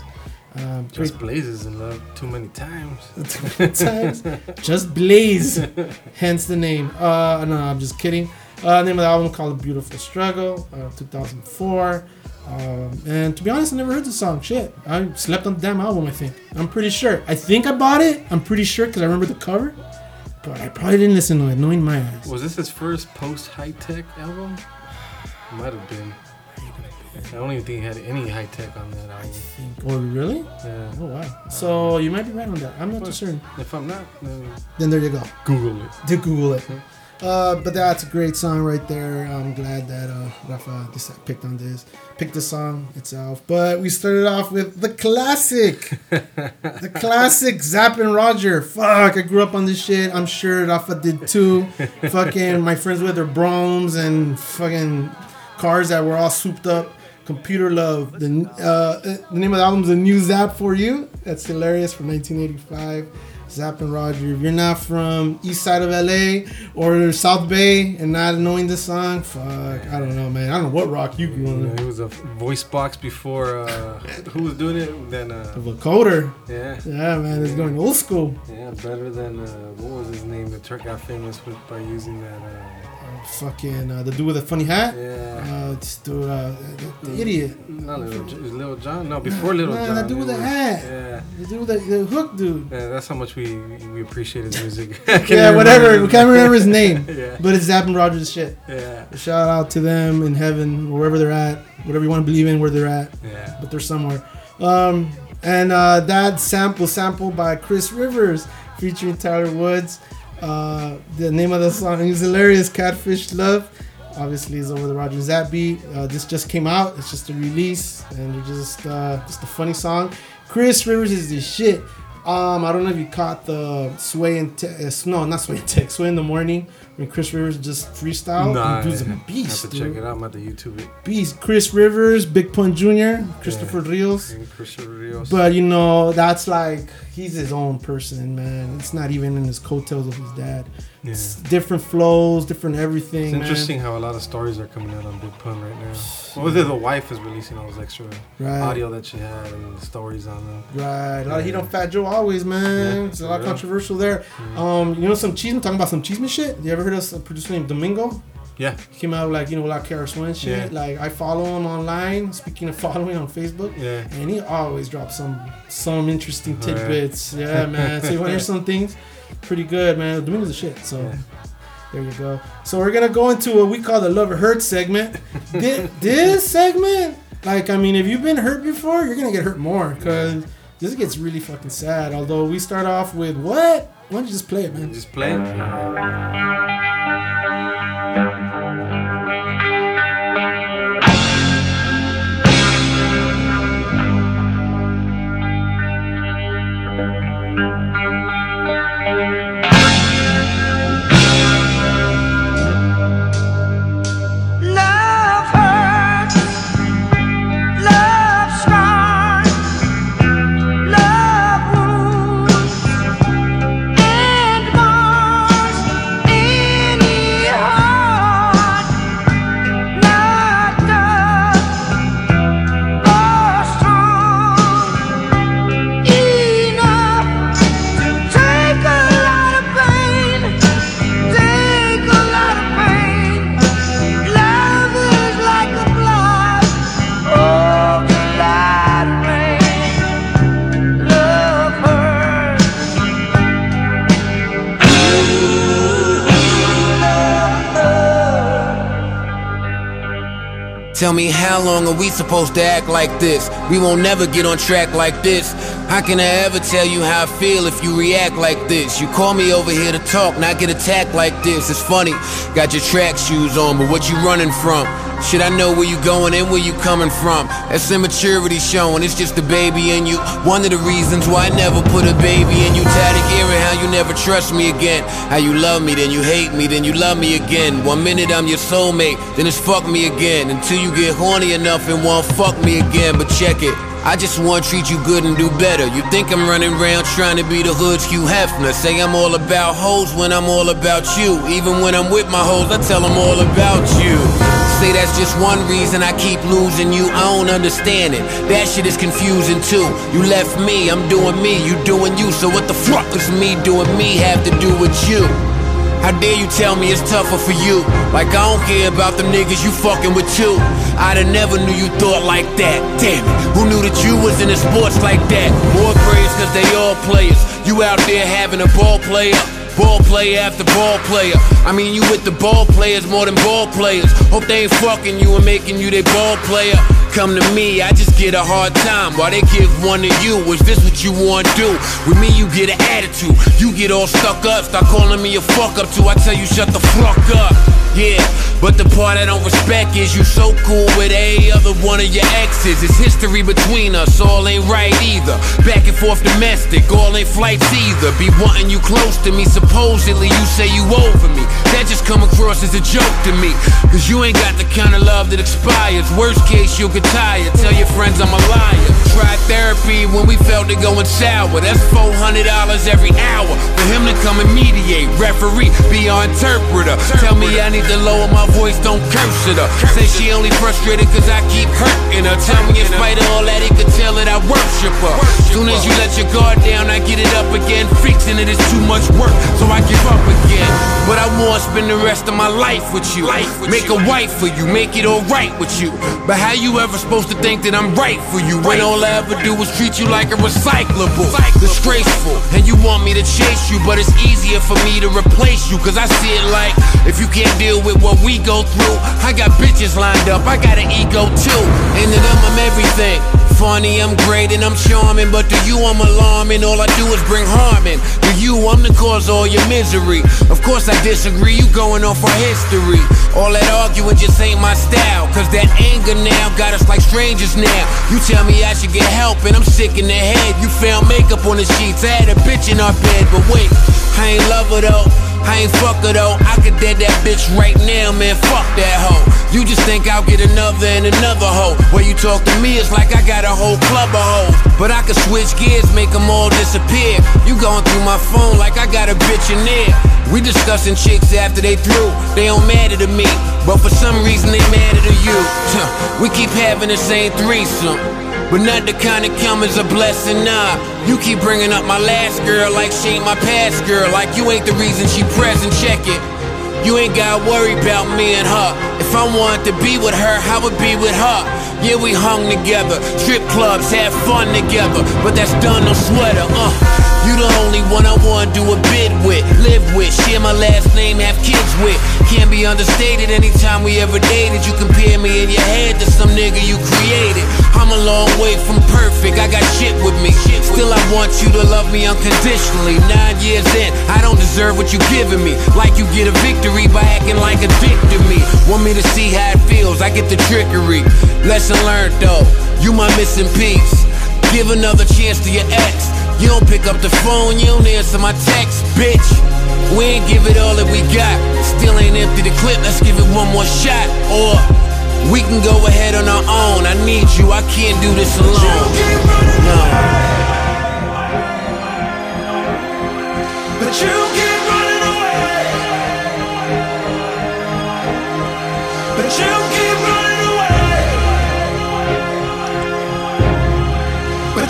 Um, Just great- blazes in love too many times. Too many times. Just Blaze. Hence the name. Uh, no, I'm just kidding. Uh, name of the album called Beautiful Struggle, uh, 2004. Um, and to be honest, I never heard the song. Shit. I slept on the damn album, I think. I'm pretty sure. I think I bought it. I'm pretty sure because I remember the cover. But I probably didn't listen to it, knowing my ass. Was this his first post Hi-Tek album? Might have been. I don't even think he had any Hi-Tek on that album. Oh, really? Yeah. Oh, wow. So you might be right on that. I'm not too certain. If I'm not, then Then there you go. Google it. Did Google it. Uh, but that's a great song right there. I'm glad that uh, Rafa picked on this, picked the song itself. But we started off with the classic, the classic Zapp and Roger. Fuck, I grew up on this shit. I'm sure Rafa did too. fucking my friends with their Broms and fucking cars that were all souped up. Computer Love. The uh, the name of the album is A New Zapp for You. That's hilarious from 1985. Zapp and Roger. If you're not from east side of LA or South Bay and not knowing this song, fuck, I don't know, man. I don't know what rock you grew on. it was a voice box before. Uh, who was doing it? Then uh, The vocoder. Yeah. Yeah, man, it's going old school. Yeah, better than uh, what was his name? The Turk got famous with by using that. Uh, Fucking uh, the dude with the funny hat. Yeah. Uh, just dude, uh, the, the idiot. not Little, Little John. No, before Little Nah, John. that dude with the was- hat. Yeah. The dude with the, the hook dude. Yeah, that's how much we we appreciate his music. Yeah, whatever. We can't remember his name. yeah. But it's Zapp and Rogers shit. Yeah. Shout out to them in heaven, wherever they're at, whatever you want to believe in, where they're at. Yeah. But they're somewhere. Um, and uh, that sample sampled by Chris Rivers featuring Tyler Woods. Uh, the name of the song is hilarious. Catfish Love. Obviously, is over the Roger beat. Uh, this just came out. It's just a release, and they're just uh, just a funny song. Chris Rivers is the shit. Um, I don't know if you caught the sway and uh, no, not sway and sway in the morning when Chris Rivers just freestyle. Nah, Dude's a I beast, have to dude. check it out. I'm at the YouTube it. Beast. Chris Rivers, Big Pun Jr., Christopher Rios. And Christopher Rios. But you know, that's like he's his own person, man. It's not even in his coattails of his dad. Yeah. It's different flows, different everything. It's man. interesting how a lot of stories are coming out on Big Pun right now. Well, whether the wife is releasing all those extra Right. audio that she had and the stories on them. Right, a lot of heat on Fat Joe always, man. Yeah, it's a lot real. controversial there. Um, you know some cheese. talking about some cheeseman shit. You ever heard of a producer named Domingo? Yeah. He came out like you know like KRS-One shit. Yeah. Like I follow him online. Speaking of following on Facebook, Yeah. and he always drops some some interesting Right. tidbits. Yeah, man. So you want to hear some things? Pretty good, man. Domingo's a shit. So. There you go. So we're gonna go into what we call the love or hurt segment. this, this segment, like, I mean, if you've been hurt before, you're gonna get hurt more because this gets really fucking sad. Although we start off with what? Why don't you just play it, man? Just play it. Uh-huh. We supposed to act like this? We won't never get on track like this. How can I ever tell you how I feel if you react like this? You call me over here to talk, not get attacked like this. It's funny, got your track shoes on, but what you running from? Should I know where you going and where you coming from? That's immaturity showing, it's just a baby in you. One of the reasons why I never put a baby in you. Tired of hearing how you never trust me again. How you love me, then you hate me, then you love me again. One minute I'm your soulmate, then it's fuck me again. Until you get horny enough and want fuck me again. But check it. I just wanna treat you good and do better. You think I'm running around trying to be the hood's Hugh Hefner. Say I'm all about hoes when I'm all about you. Even when I'm with my hoes, I tell them all about you. Say that's just one reason I keep losing you. I don't understand it. That shit is confusing too. You left me, I'm doing me, you doing you. So what the fuck does me doing me have to do with you? How dare you tell me it's tougher for you? Like I don't care about them niggas you fucking with too. I'd have never knew you thought like that. Damn it, who knew that you was in the sports like that? More praise cause they all players. You out there having a ball player. Ball player after ball player. I mean, you with the ball players more than ball players. Hope they ain't fucking you and making you their ball player. Come to me, I just get a hard time. While they give one to you, is this what you want to do? With me, you get an attitude. You get all stuck up, start calling me a fuck up too. I tell you, shut the fuck up. Yeah, but the part I don't respect is you so cool with a other one of your exes. It's history between us, all ain't right either. Back and forth domestic, all ain't flights either. Be wanting you close to me, supposedly you say you over me. That just come across as a joke to me. Cause you ain't got the kind of love that expires. Worst case, you'll get tired. Tell your friends I'm a liar. Try therapy when we felt it going sour. That's $400 every hour. For him to come and mediate, referee, be our interpreter. Tell me I need to lower my voice, don't curse at her. Say she only frustrated cause I keep hurting her. Tell me in spite of all that, he could tell that I worship her. Soon as you let your guard down, I get it up again. Fixing it is too much work, so I give up again. But I wanna spend the rest of my life with you. Make a wife for you, make it alright with you. But how you ever supposed to think that I'm right for you when all I ever do is treat you like a recyclable? Disgraceful, and you want me to chase you, but it's easier for me to replace you. Cause I see it like if you can't deal with what we go through, I got bitches lined up, I got an ego too. And to them, I'm everything. Funny, I'm great and I'm charming, but to you I'm alarming. All I do is bring harm in. To you, I'm the cause of all your misery. Of course I disagree, you going off our history. All that arguing just ain't my style. Cause that anger now got us like strangers now. You tell me I should get help and I'm sick in the head. You found makeup on the sheets, I had a bitch in our bed, but wait, I ain't love her though. I ain't fuck her though. I could dead that bitch right now, man. Fuck that hoe. You just think I'll get another and another hoe. When you talk to me, it's like I got a whole club of hoes. But I could switch gears, make them all disappear. You going through my phone like I got a bitch in there. We discussing chicks after they through. They don't matter to me, but for some reason they matter to you. We keep having the same threesome. But not the kind that come as a blessing, nah. You keep bringing up my last girl like she ain't my past girl. Like you ain't the reason she present, check it. You ain't gotta worry about me and her. If I wanted to be with her, I would be with her. Yeah, we hung together, strip clubs, had fun together. But that's done, no sweater, uh. You the only one I wanna do a bid with, live with, share my last name, have kids with. Can't be understated anytime we ever dated. You compare me in your head to some nigga you created. I'm a long way from perfect, I got shit with me. Still, I want you to love me unconditionally. Nine years in, I don't deserve what you giving me. Like you get a victory by acting like a dick to me. Want me to see how it feels, I get the trickery. Lesson learned though, you my missing piece. Give another chance to your ex. You don't pick up the phone, you don't answer my text, bitch. We ain't give it all that we got. Still ain't empty the clip, let's give it one more shot. Or we can go ahead on our own. I need you, I can't do this alone. No. But you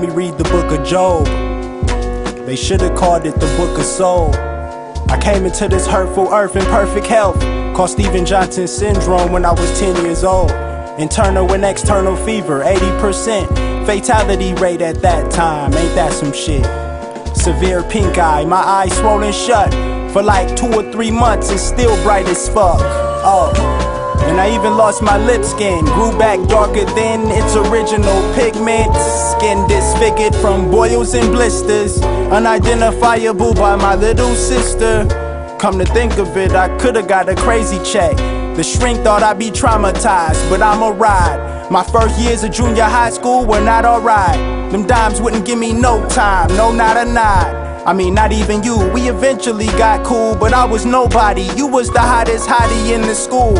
me read the book of Job. They should have called it the book of soul. I came into this hurtful earth in perfect health. Called Steven Johnson syndrome when I was 10 years old. Internal and external fever, 80%. Fatality rate at that time, ain't that some shit? Severe pink eye, my eyes swollen shut for like two or three months and still bright as fuck. And I even lost my lip skin, grew back darker than its original pigment. Skin disfigured from boils and blisters, unidentifiable by my little sister. Come to think of it, I could've got a crazy check. The shrink thought I'd be traumatized, but I'm a ride. My first years of junior high school were not alright. Them dimes wouldn't give me no time, no, not a nod. I mean, not even you. We eventually got cool, but I was nobody. You was the hottest hottie in the school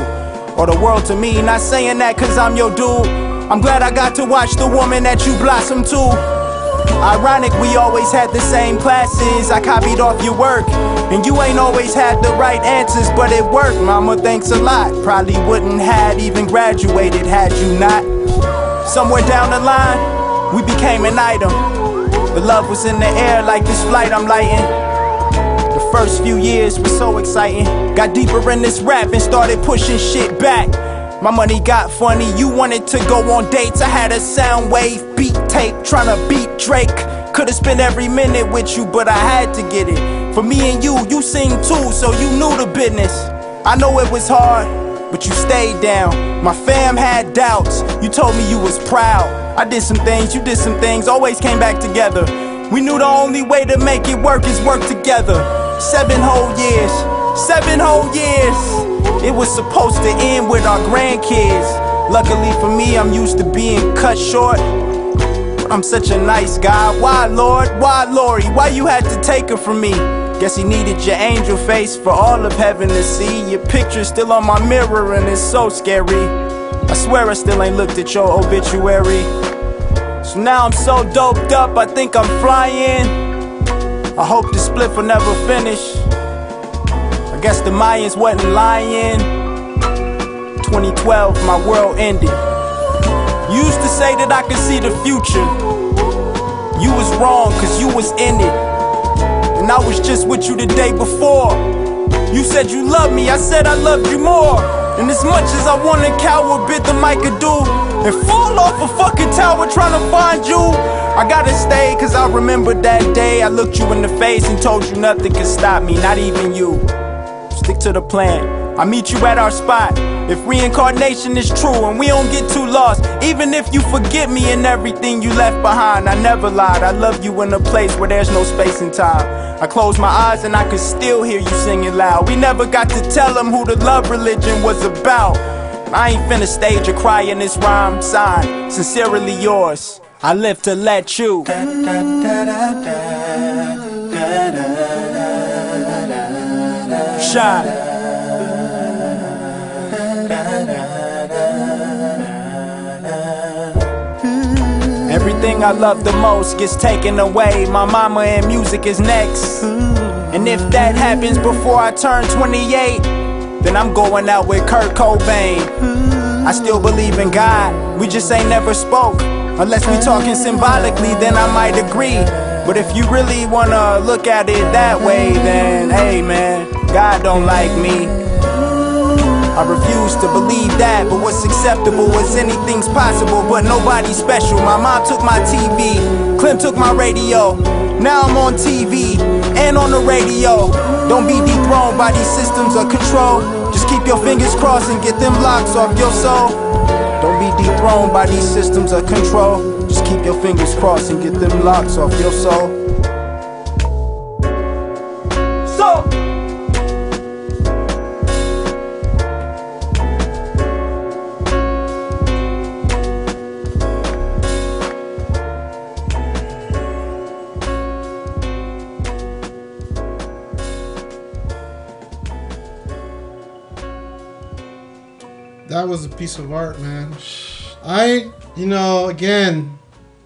or the world to me. Not saying that cause I'm your dude. I'm glad I got to watch the woman that you blossom to. Ironic, we always had the same classes. I copied off your work. And you ain't always had the right answers, but it worked. Mama, thanks a lot. Probably wouldn't had even graduated had you not. Somewhere down the line, we became an item. The love was in the air like this flight I'm lighting. First few years was so exciting. Got deeper in this rap and started pushing shit back. My money got funny, you wanted to go on dates. I had a Sounwave beat tape tryna beat Drake. Could've spent every minute with you, but I had to get it. For me and you, you sing too, so you knew the business. I know it was hard, but you stayed down. My fam had doubts, you told me you was proud. I did some things, you did some things, always came back together. We knew the only way to make it work is work together. Seven whole years, seven whole years. It was supposed to end with our grandkids. Luckily for me, I'm used to being cut short. I'm such a nice guy. Why, Lord? Why, Lori? Why you had to take her from me? Guess he needed your angel face for all of heaven to see. Your picture's still on my mirror and it's so scary. I swear I still ain't looked at your obituary. So now I'm so doped up, I think I'm flying. I hope the split will never finish. I guess the Mayans wasn't lying. 2012, my world ended. Used to say that I could see the future. You was wrong, cause you was in it. And I was just with you the day before. You said you loved me, I said I loved you more. And as much as I wanna cower, bit the mic could do. And fall off a fucking tower trying to find you. I gotta stay, cause I remember that day. I looked you in the face and told you nothing could stop me, not even you. Stick to the plan. I meet you at our spot. If reincarnation is true and we don't get too lost, even if you forget me and everything you left behind, I never lied. I love you in a place where there's no space and time. I close my eyes and I could still hear you singing loud. We never got to tell them who the love religion was about. I ain't finna stage a cry in this rhyme. Sign, sincerely yours. I live to let you. Shine. Everything I love the most gets taken away. My mama and music is next. And if that happens before I turn 28, then I'm going out with Kurt Cobain. I still believe in God, we just ain't never spoke. Unless we talking symbolically, then I might agree. But if you really wanna look at it that way, then hey man, God don't like me. I refuse to believe that, but what's acceptable is anything's possible, but nobody's special. My mom took my TV, Clem took my radio. Now I'm on TV and on the radio. Don't be dethroned by these systems of control. Just keep your fingers crossed and get them locks off your soul. Be dethroned by these systems of control. Just keep your fingers crossed and get them locks off your soul. Piece of art, man. I, you know, again,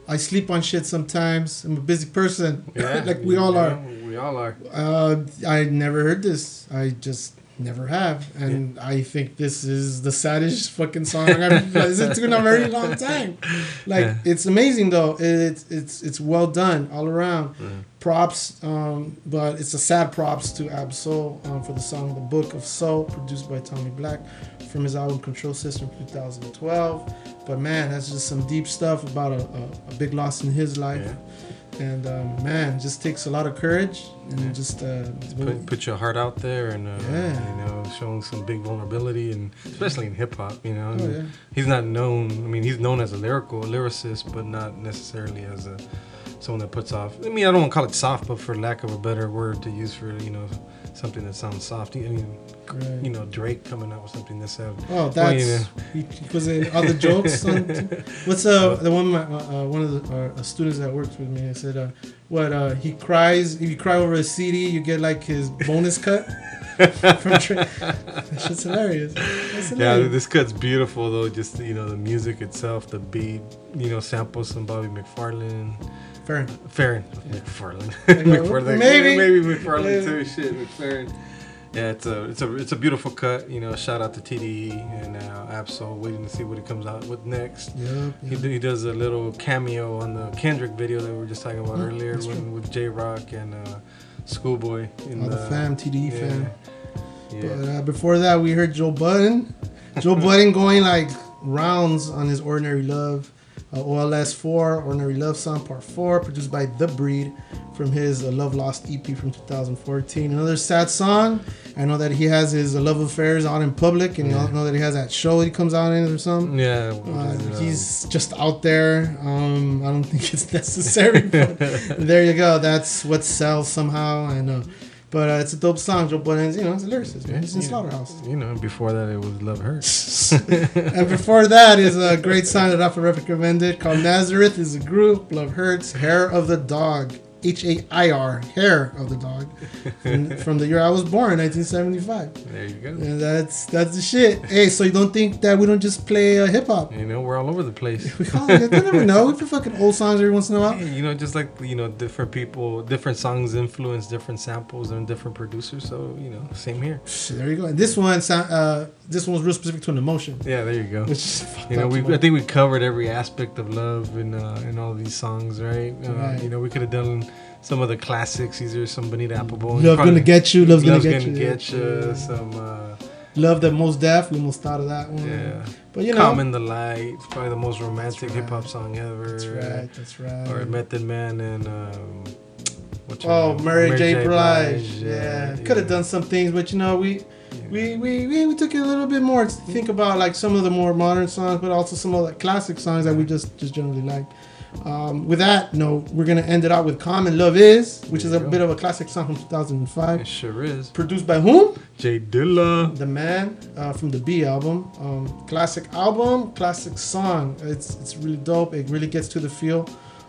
I sleep on shit sometimes. I'm a busy person, Yeah, like we all yeah, are. We all are. Uh, I never heard this. I just never have, and I think this is the saddest fucking song I've listened to in a very long time. Like Yeah. it's amazing though. It's it's it's well done all around. Yeah. Props, um, but it's a sad props to Ab-Soul um, for the song "The Book of Soul," produced by Tommy Black from his album Control System 2012. But man, that's just some deep stuff about a, a, a big loss in his life. And um, man, just takes a lot of courage and just uh, Put, put your heart out there and uh, Yeah. you know showing some big vulnerability and especially in hip hop you know Oh, yeah. he's not known I mean he's known as a lyrical lyricist but not necessarily as a someone that puts off I mean I don't want to call it soft but for lack of a better word to use for you know something that sounds soft I mean. You know Drake coming out with something this uh, Oh, well, you that's know. he, was in other jokes. On, what's uh the one my, uh, one of the uh, students that works with me? I said, uh, what uh, he cries if you cry over a CD, you get like his bonus cut. from Drake. That shit's hilarious. That's Yeah, this cut's beautiful though. Just you know the music itself, the beat, you know, samples some Bobby McFarlane. Farron. Farron. McFarlane. McFarlane. maybe. Maybe McFarlane too. Shit, McFarlane. Yeah, it's a it's a it's a beautiful cut. You know, shout out to TDE and uh, Ab-Soul. Waiting to see what he comes out with next. Yep, He, he does a little cameo on the Kendrick video that we were just talking about Oh, earlier when, with Jay Rock and uh, Schoolboy. in Oh, the fam, TDE yeah. fam. Yeah. But uh, before that, we heard Joe Budden. Joe Budden going like rounds on his Ordinary Love. Uh, OLS 4, Ordinary Love Song Part 4, produced by The Breed from his uh, Love Lost EP from 2014. Another sad song. I know that he has his uh, love affairs out in public, and Yeah. I know that he has that show he comes out in or something. Yeah, Uh, he's just out there. Um, I don't think it's necessary, but there you go. That's what sells somehow. I know. But uh, it's a dope song. Joe Budden's, you know, it's a lyricist, man. He's in Slaughterhouse. You know, before that it was Love Hurts. and before that is a great song that I've recommended called Nazareth is a group. Love Hurts, Hair of the Dog. H A I R, Hair of the Dog. From, the year I was born, 1975. There you go. And that's that's the shit. Hey, so you don't think that we don't just play uh, hip hop? You know, we're all over the place. We call it, you never know. We play fucking old songs every once in a while. You know, just like you know, different people, different songs influence different samples and different producers. So you know, same here. There you go. And this one, uh, this one was real specific to an emotion. Yeah, there you go. Which is you know, we. I think we covered every aspect of love in uh, in all these songs, right? Uh, Right. You know, we could have done some of the classics. These are some Bonita Applebum. Love Probably- Gonna Get You, Love's Gonna Love's Get Gonna You, Get. You, Yeah. Some. Uh, Love that most deaf. We almost thought of that one. Yeah. But you know, Common the Light, it's probably the most romantic hip hop song ever. That's right, that's right. Or Method Man and um, Oh? Mary, J. Blige. Blige, Yeah, could have done some things, but you know, we, we, we, we, we took it a little bit more to think about like some of the more modern songs, but also some of the classic songs that we just just generally like. Um, with that, no, we're gonna end it out with "Common Love Is," which is a bit of a classic song from 2005. It sure is. Produced by whom? J Dilla. The man uh, from the Be album. Um, classic album, classic song. It's it's really dope. It really gets to the feel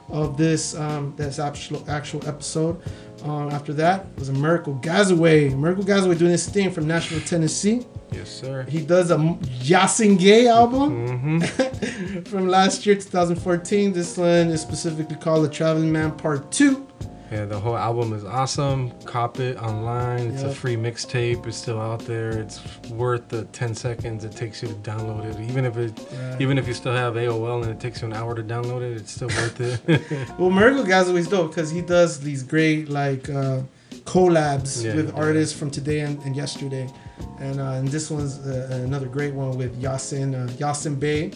of this um, this actual actual episode. Um, after that was a Amerigo Gazaway. Amerigo Gazaway doing his thing from Nashville, Tennessee. Yes, sir. He does a Yasiin Gaye album Mm-hmm. from last year, 2014. This one is specifically called The Traveling Man Part 2. Yeah, the whole album is awesome. Cop it online. It's a free mixtape. It's still out there. It's worth the 10 seconds it takes you to download it. Even if it, Right. even if you still have AOL and it takes you an hour to download it, it's still worth it. Well, Amerigo always dope because he does these great like uh, collabs Yeah, with artists from today and, and yesterday, and uh, and this one's uh, another great one with Yasiin uh, Yasiin Bey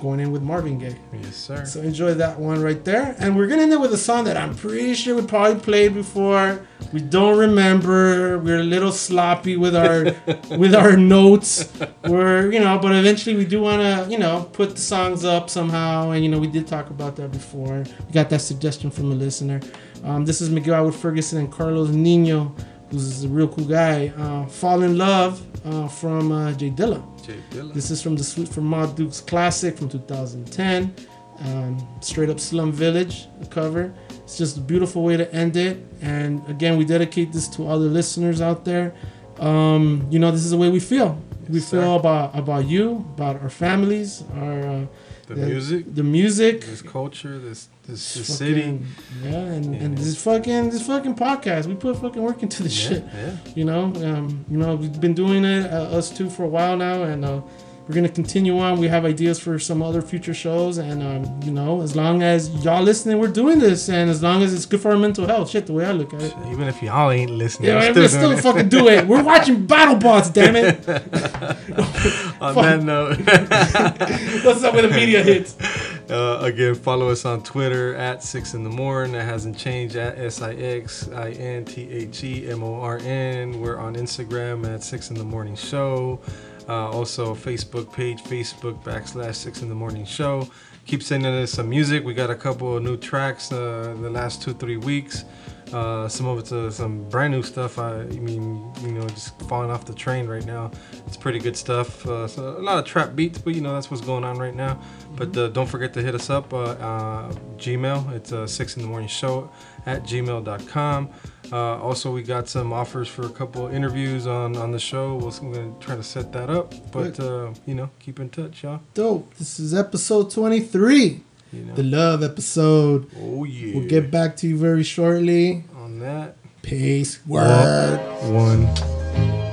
going in with Marvin Gaye. yes, sir. So enjoy that one right there, and we're gonna end it with a song that I'm pretty sure we probably played before. We don't remember. We're a little sloppy with our with our notes. We're you know, but eventually we do want to you know put the songs up somehow, and you know we did talk about that before. We got that suggestion from a listener. Um, this is Miguel Atwood-Ferguson and Carlos Nino, who's a real cool guy. Uh, Fall in Love uh, from uh, J Dilla. J Dilla. This is from the Suite from Ma Duke's classic from 2010. Um, straight up Slum Village, the cover. It's just a beautiful way to end it. And again, we dedicate this to all the listeners out there. Um, you know, this is the way we feel. we Yes, sir. feel about about you, about our families, our uh, The music. the music, This culture, this this, this fucking- city. yeah, and, and this fucking this fucking podcast. We put fucking work into this Yeah, shit. yeah. You know, um, you know, we've been doing it uh, us two for a while now, and uh, we're gonna continue on. We have ideas for some other future shows, and um, you know, as long as y'all listening, we're doing this, and as long as it's good for our mental health. Shit, the way I look at it. Even if y'all ain't listening, Yeah, we're we still it. fucking do it. We're watching Battle Bots, damn it. on that note, What's up with the media hits? Uh, again, follow us on Twitter at six in the morning. That hasn't changed at S I X I N T H E M O R N. We're on Instagram at six in the morning show. Uh, also, Facebook page, Facebook backslash six in the morning show. Keep sending us some music. We got a couple of new tracks uh, the last two, three weeks. Uh, some of it's uh, some brand new stuff. I, I mean, you know, just falling off the train right now. It's pretty good stuff. Uh, so a lot of trap beats, but you know that's what's going on right now. But uh, don't forget to hit us up. Uh, uh, Gmail. It's uh, six in the morning show at gmail.com. Uh, also, we got some offers for a couple interviews on on the show. We'll, we're gonna try to set that up. But uh, you know, keep in touch, y'all. Dope. This is episode 23. The love episode. Oh, yeah. We'll get back to you very shortly. On that. Peace. Word. One.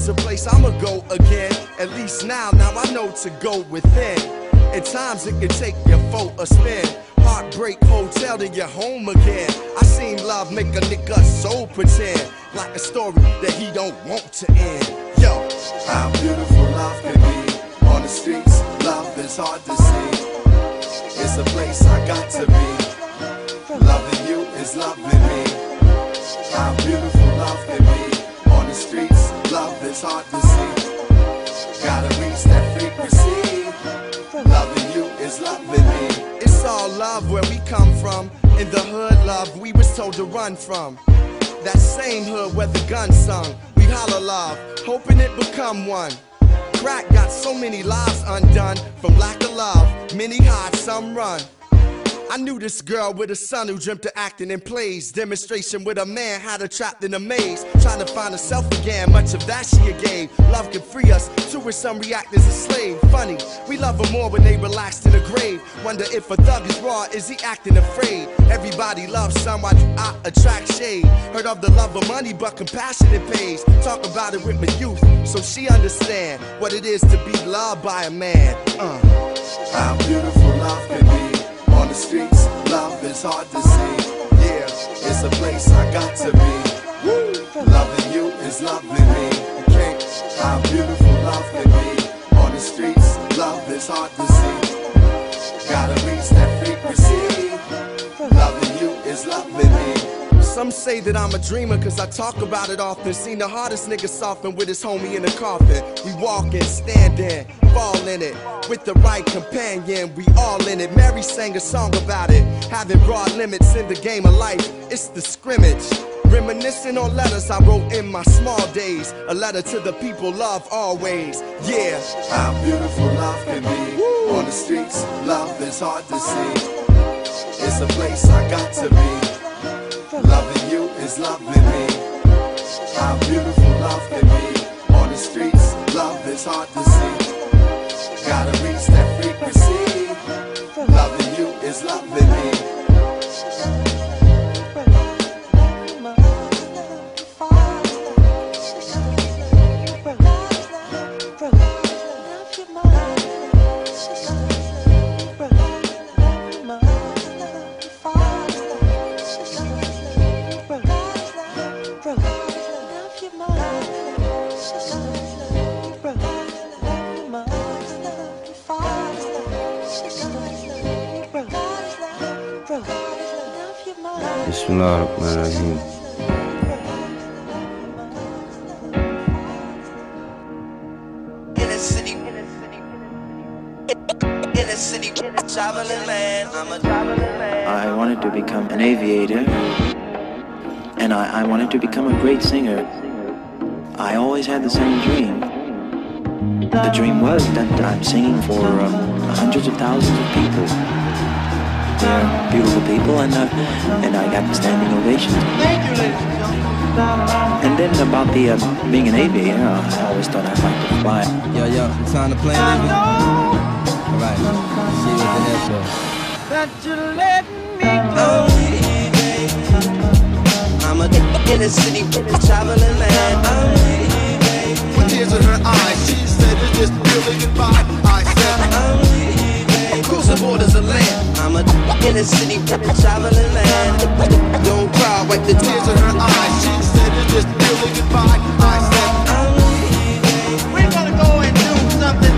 Is a place, I'ma go again. At least now, now I know to go within. At times it can take your for a spin. Heartbreak hotel to your home again. I seen love make a nigga so pretend. From lack of love. Many hide, some run. I knew this girl with a son who dreamt of acting in plays. Demonstration with a man had her trapped in a maze. Trying to find herself again, much of that she gave. Love can free us, to which some react as a slave. Funny, we love her more when they relaxed in the grave. Wonder if a thug is raw, is he acting afraid? Everybody loves someone I attract shade. Heard of the love of money, but compassion it pays. Talk about it with my youth, so she understand what it is to be loved by a man. Uh. How beautiful love can be the streets. Love is hard to see. Yeah, it's a place I got to be. Loving you is loving me. Okay, how beautiful love can be on the streets. Love is hard to see. Gotta reach that frequency. Loving you is loving. Some say that I'm a dreamer cause I talk about it often. Seen the hardest nigga soften with his homie in the coffin. We walking, standing, fall in it. With the right companion, we all in it. Mary sang a song about it. Having broad limits in the game of life, it's the scrimmage. Reminiscing on letters I wrote in my small days. A letter to the people love always. Yeah. How beautiful love can be on the streets. Love is hard to see. It's a place I got to be. Loving you is loving me. How beautiful love can be on the streets. Love is hard to see. Gotta reach that frequency. Loving you is loving me. Man. I wanted to become an aviator, and I, I wanted to become a great singer. I always had the same dream. The dream was that I'm singing for um, hundreds of thousands of people. They're beautiful people, and uh, and I got the standing ovation. Thank you, ladies and gentlemen. And then about the uh, being an aviator, I always thought I'd like to fly. Yo, yo, time to play nigga. Alright, see you at the airport. That you let me go. I'm a in a city, traveling man. With tears in her eyes, she said it's just really goodbye. Land. In a city, traveling man. Don't cry, wipe the tears in her eyes. she said it's just really goodbye. I said, We're gonna go and do something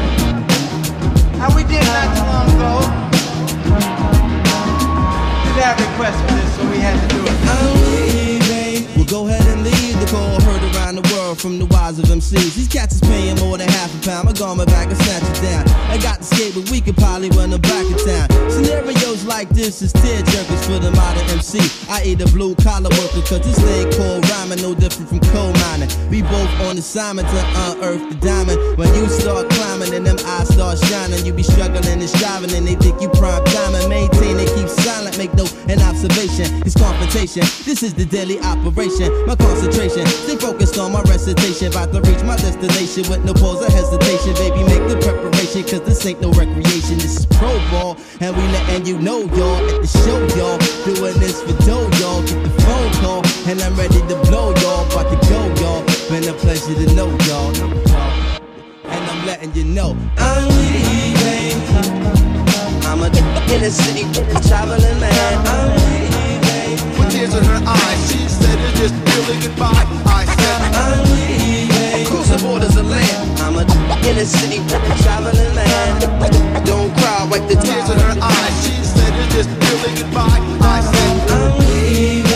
we did not too long ago. Requests for this, so we had to do it. We'll go ahead and leave the call heard around the world from the wise of MCs. These cats is paying more than half a pound. My garment back and snatch it down. I got the skate, but we could probably run them back in town. Scenarios like this is tear jerkers for the modern MC. I eat a blue collar worker, cause this thing called rhyming no different from coal mining. We both on assignment to unearth the diamond. When you start climbing and them eyes start shining, you be struggling and striving, and they think you prime and maintain and keep silent. Make no an observation. It's confrontation. This is the daily operation. My concentration. Stay focused on my recitation. About to reach my destination with no pause or hesitation. Baby, make the preparation, cause this ain't no recreation. This is pro ball. And we letting you know, y'all, at the show, y'all. Doing this for dough, y'all. Get the phone call. And I'm ready to blow, y'all. About to go, y'all. Been a pleasure to know, y'all. And I'm letting you know. I'm leaving. I'm a in a city, traveling man. I'm leaving. With tears in her eyes, she said it's just really goodbye. I said, Across the borders of land. I'm a in a city, traveling man. Don't cry, wipe the tears in her eyes. she said it's just really goodbye. I said, But God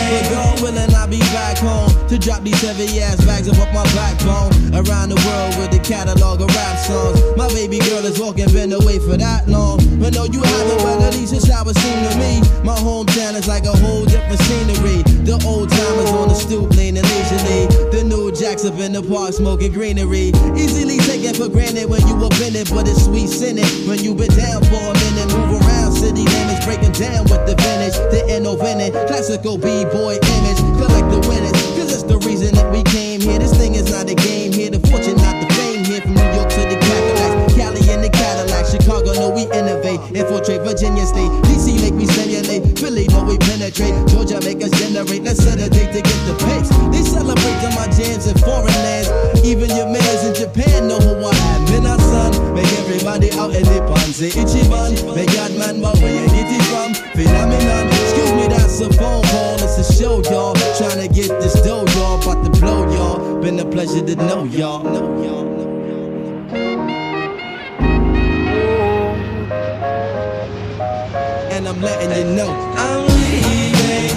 willing, I'll be back home to drop these heavy ass bags up off my backbone. Around the world with a catalog of rap songs. My baby girl is walking, been away for that long. But no, you haven't, but at least it's how it seemed to me. My hometown is like a whole different scenery. The old timers on the stoop leaning leisurely. The new jacks up in the park smoking greenery. Easily taken for granted when you up in it, but it's sweet sinning when you been down for a minute. Move around city limits, breaking down with the vintage. The innovative, classical b-boy image. Collect the winners, cause it's the reason that we came here. This thing is not a game Innovate, infiltrate Virginia State, DC make me stimulate, Philly know we penetrate, Georgia make us generate. Let's set a date to get the pace. They celebrate to my jams in foreign lands, even your mans in Japan know who I am. Son, make everybody out in the pan say Ichiban, make God man, but where you get it from? Phenomenon, excuse me, that's a phone call, it's a show, y'all. Trying to get this dough, y'all, about to blow, y'all. Been a pleasure to know y'all. Know y'all. I'm letting you know. I'm leaving.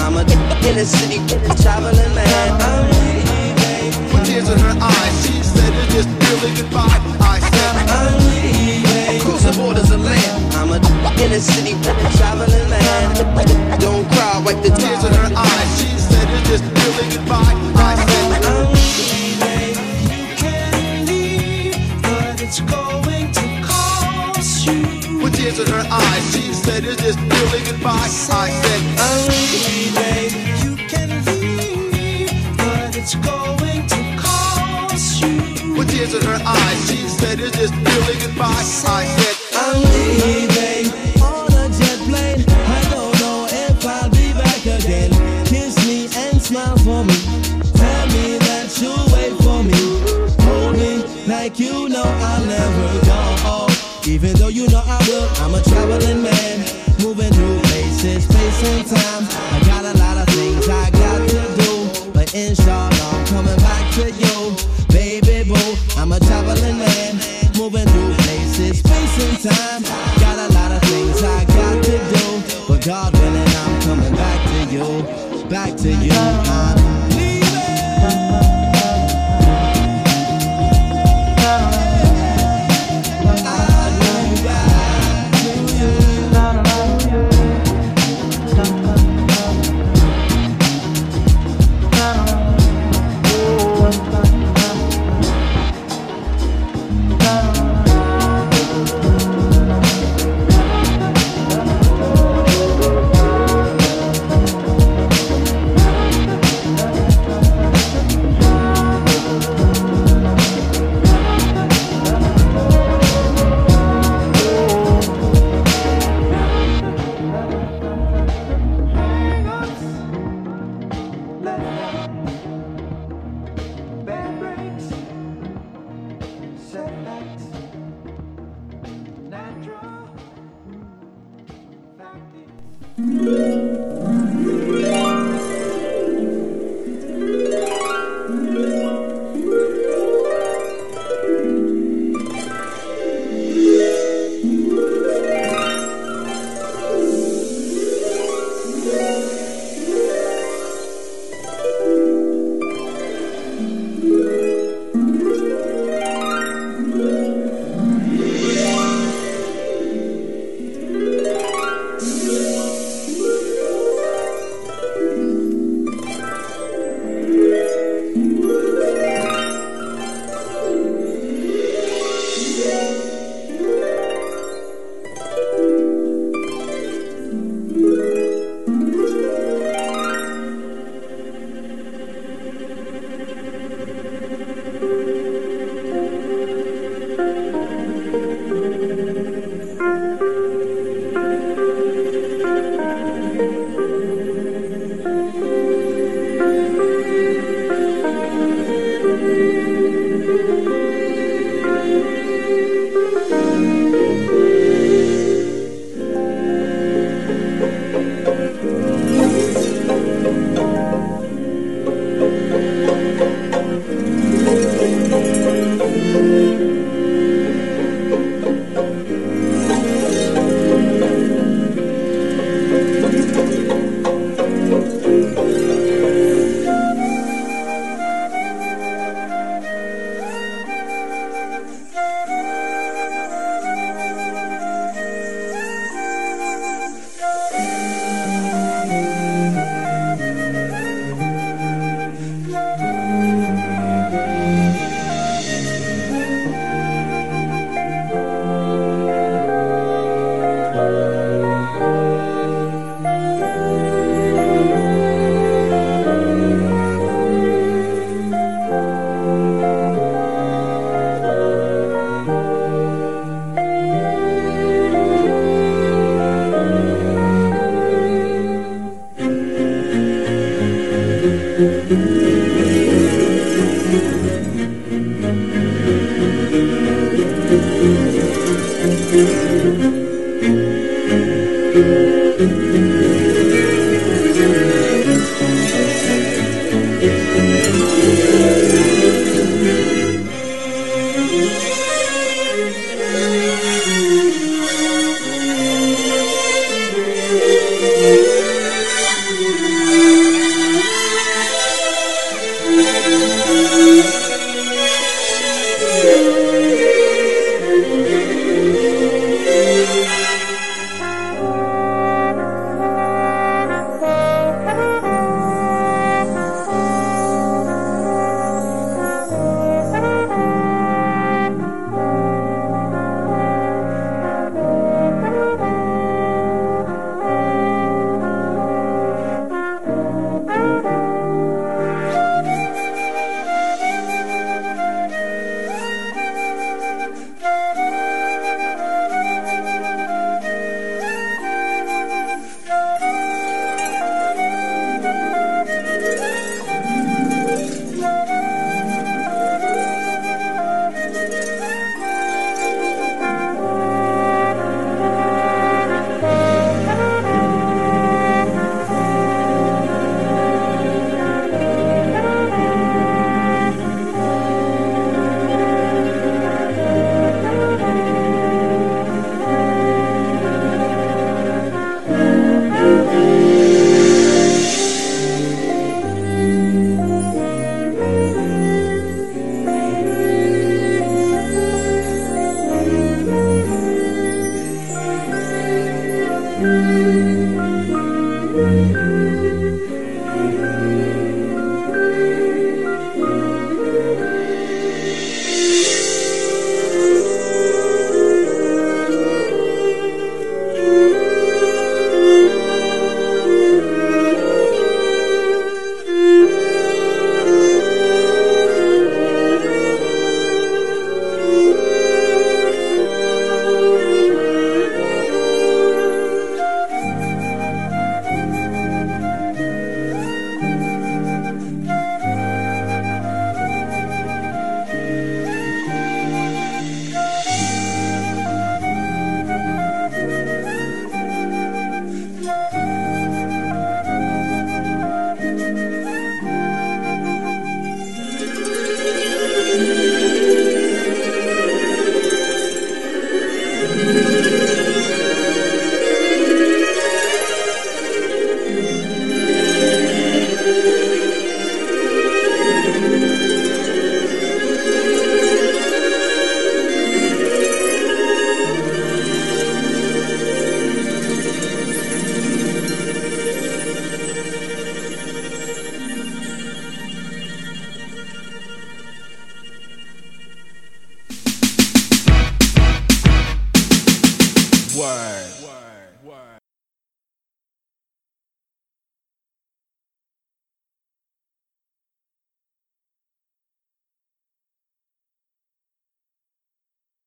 I'm a in a city, traveling man. I'm leaving. with tears in her eyes, she said it's just really goodbye. I said, I'm leaving. Across the borders of land. I'm a in a city, traveling man. Don't cry, wipe the tears in her eyes. she said it's just really goodbye. I said, I'm leaving. You can leave, But it's going tears in her eyes, she said it's just really goodbye. I said, I'm leaving. You can leave, but it's going to cost you. with tears in her eyes, she said it's just really goodbye. I said, on a jet plane. I don't know if I'll be back again. Kiss me and smile for me. Tell me that you'll wait for me. Hold me like you know I'll never. Even though you know I will, I'm a traveling man. Moving through places, space and time. I got a lot of things I got to do. But inshallah, I'm coming back to you. Baby boo, I'm a traveling man. Moving through places, space and time.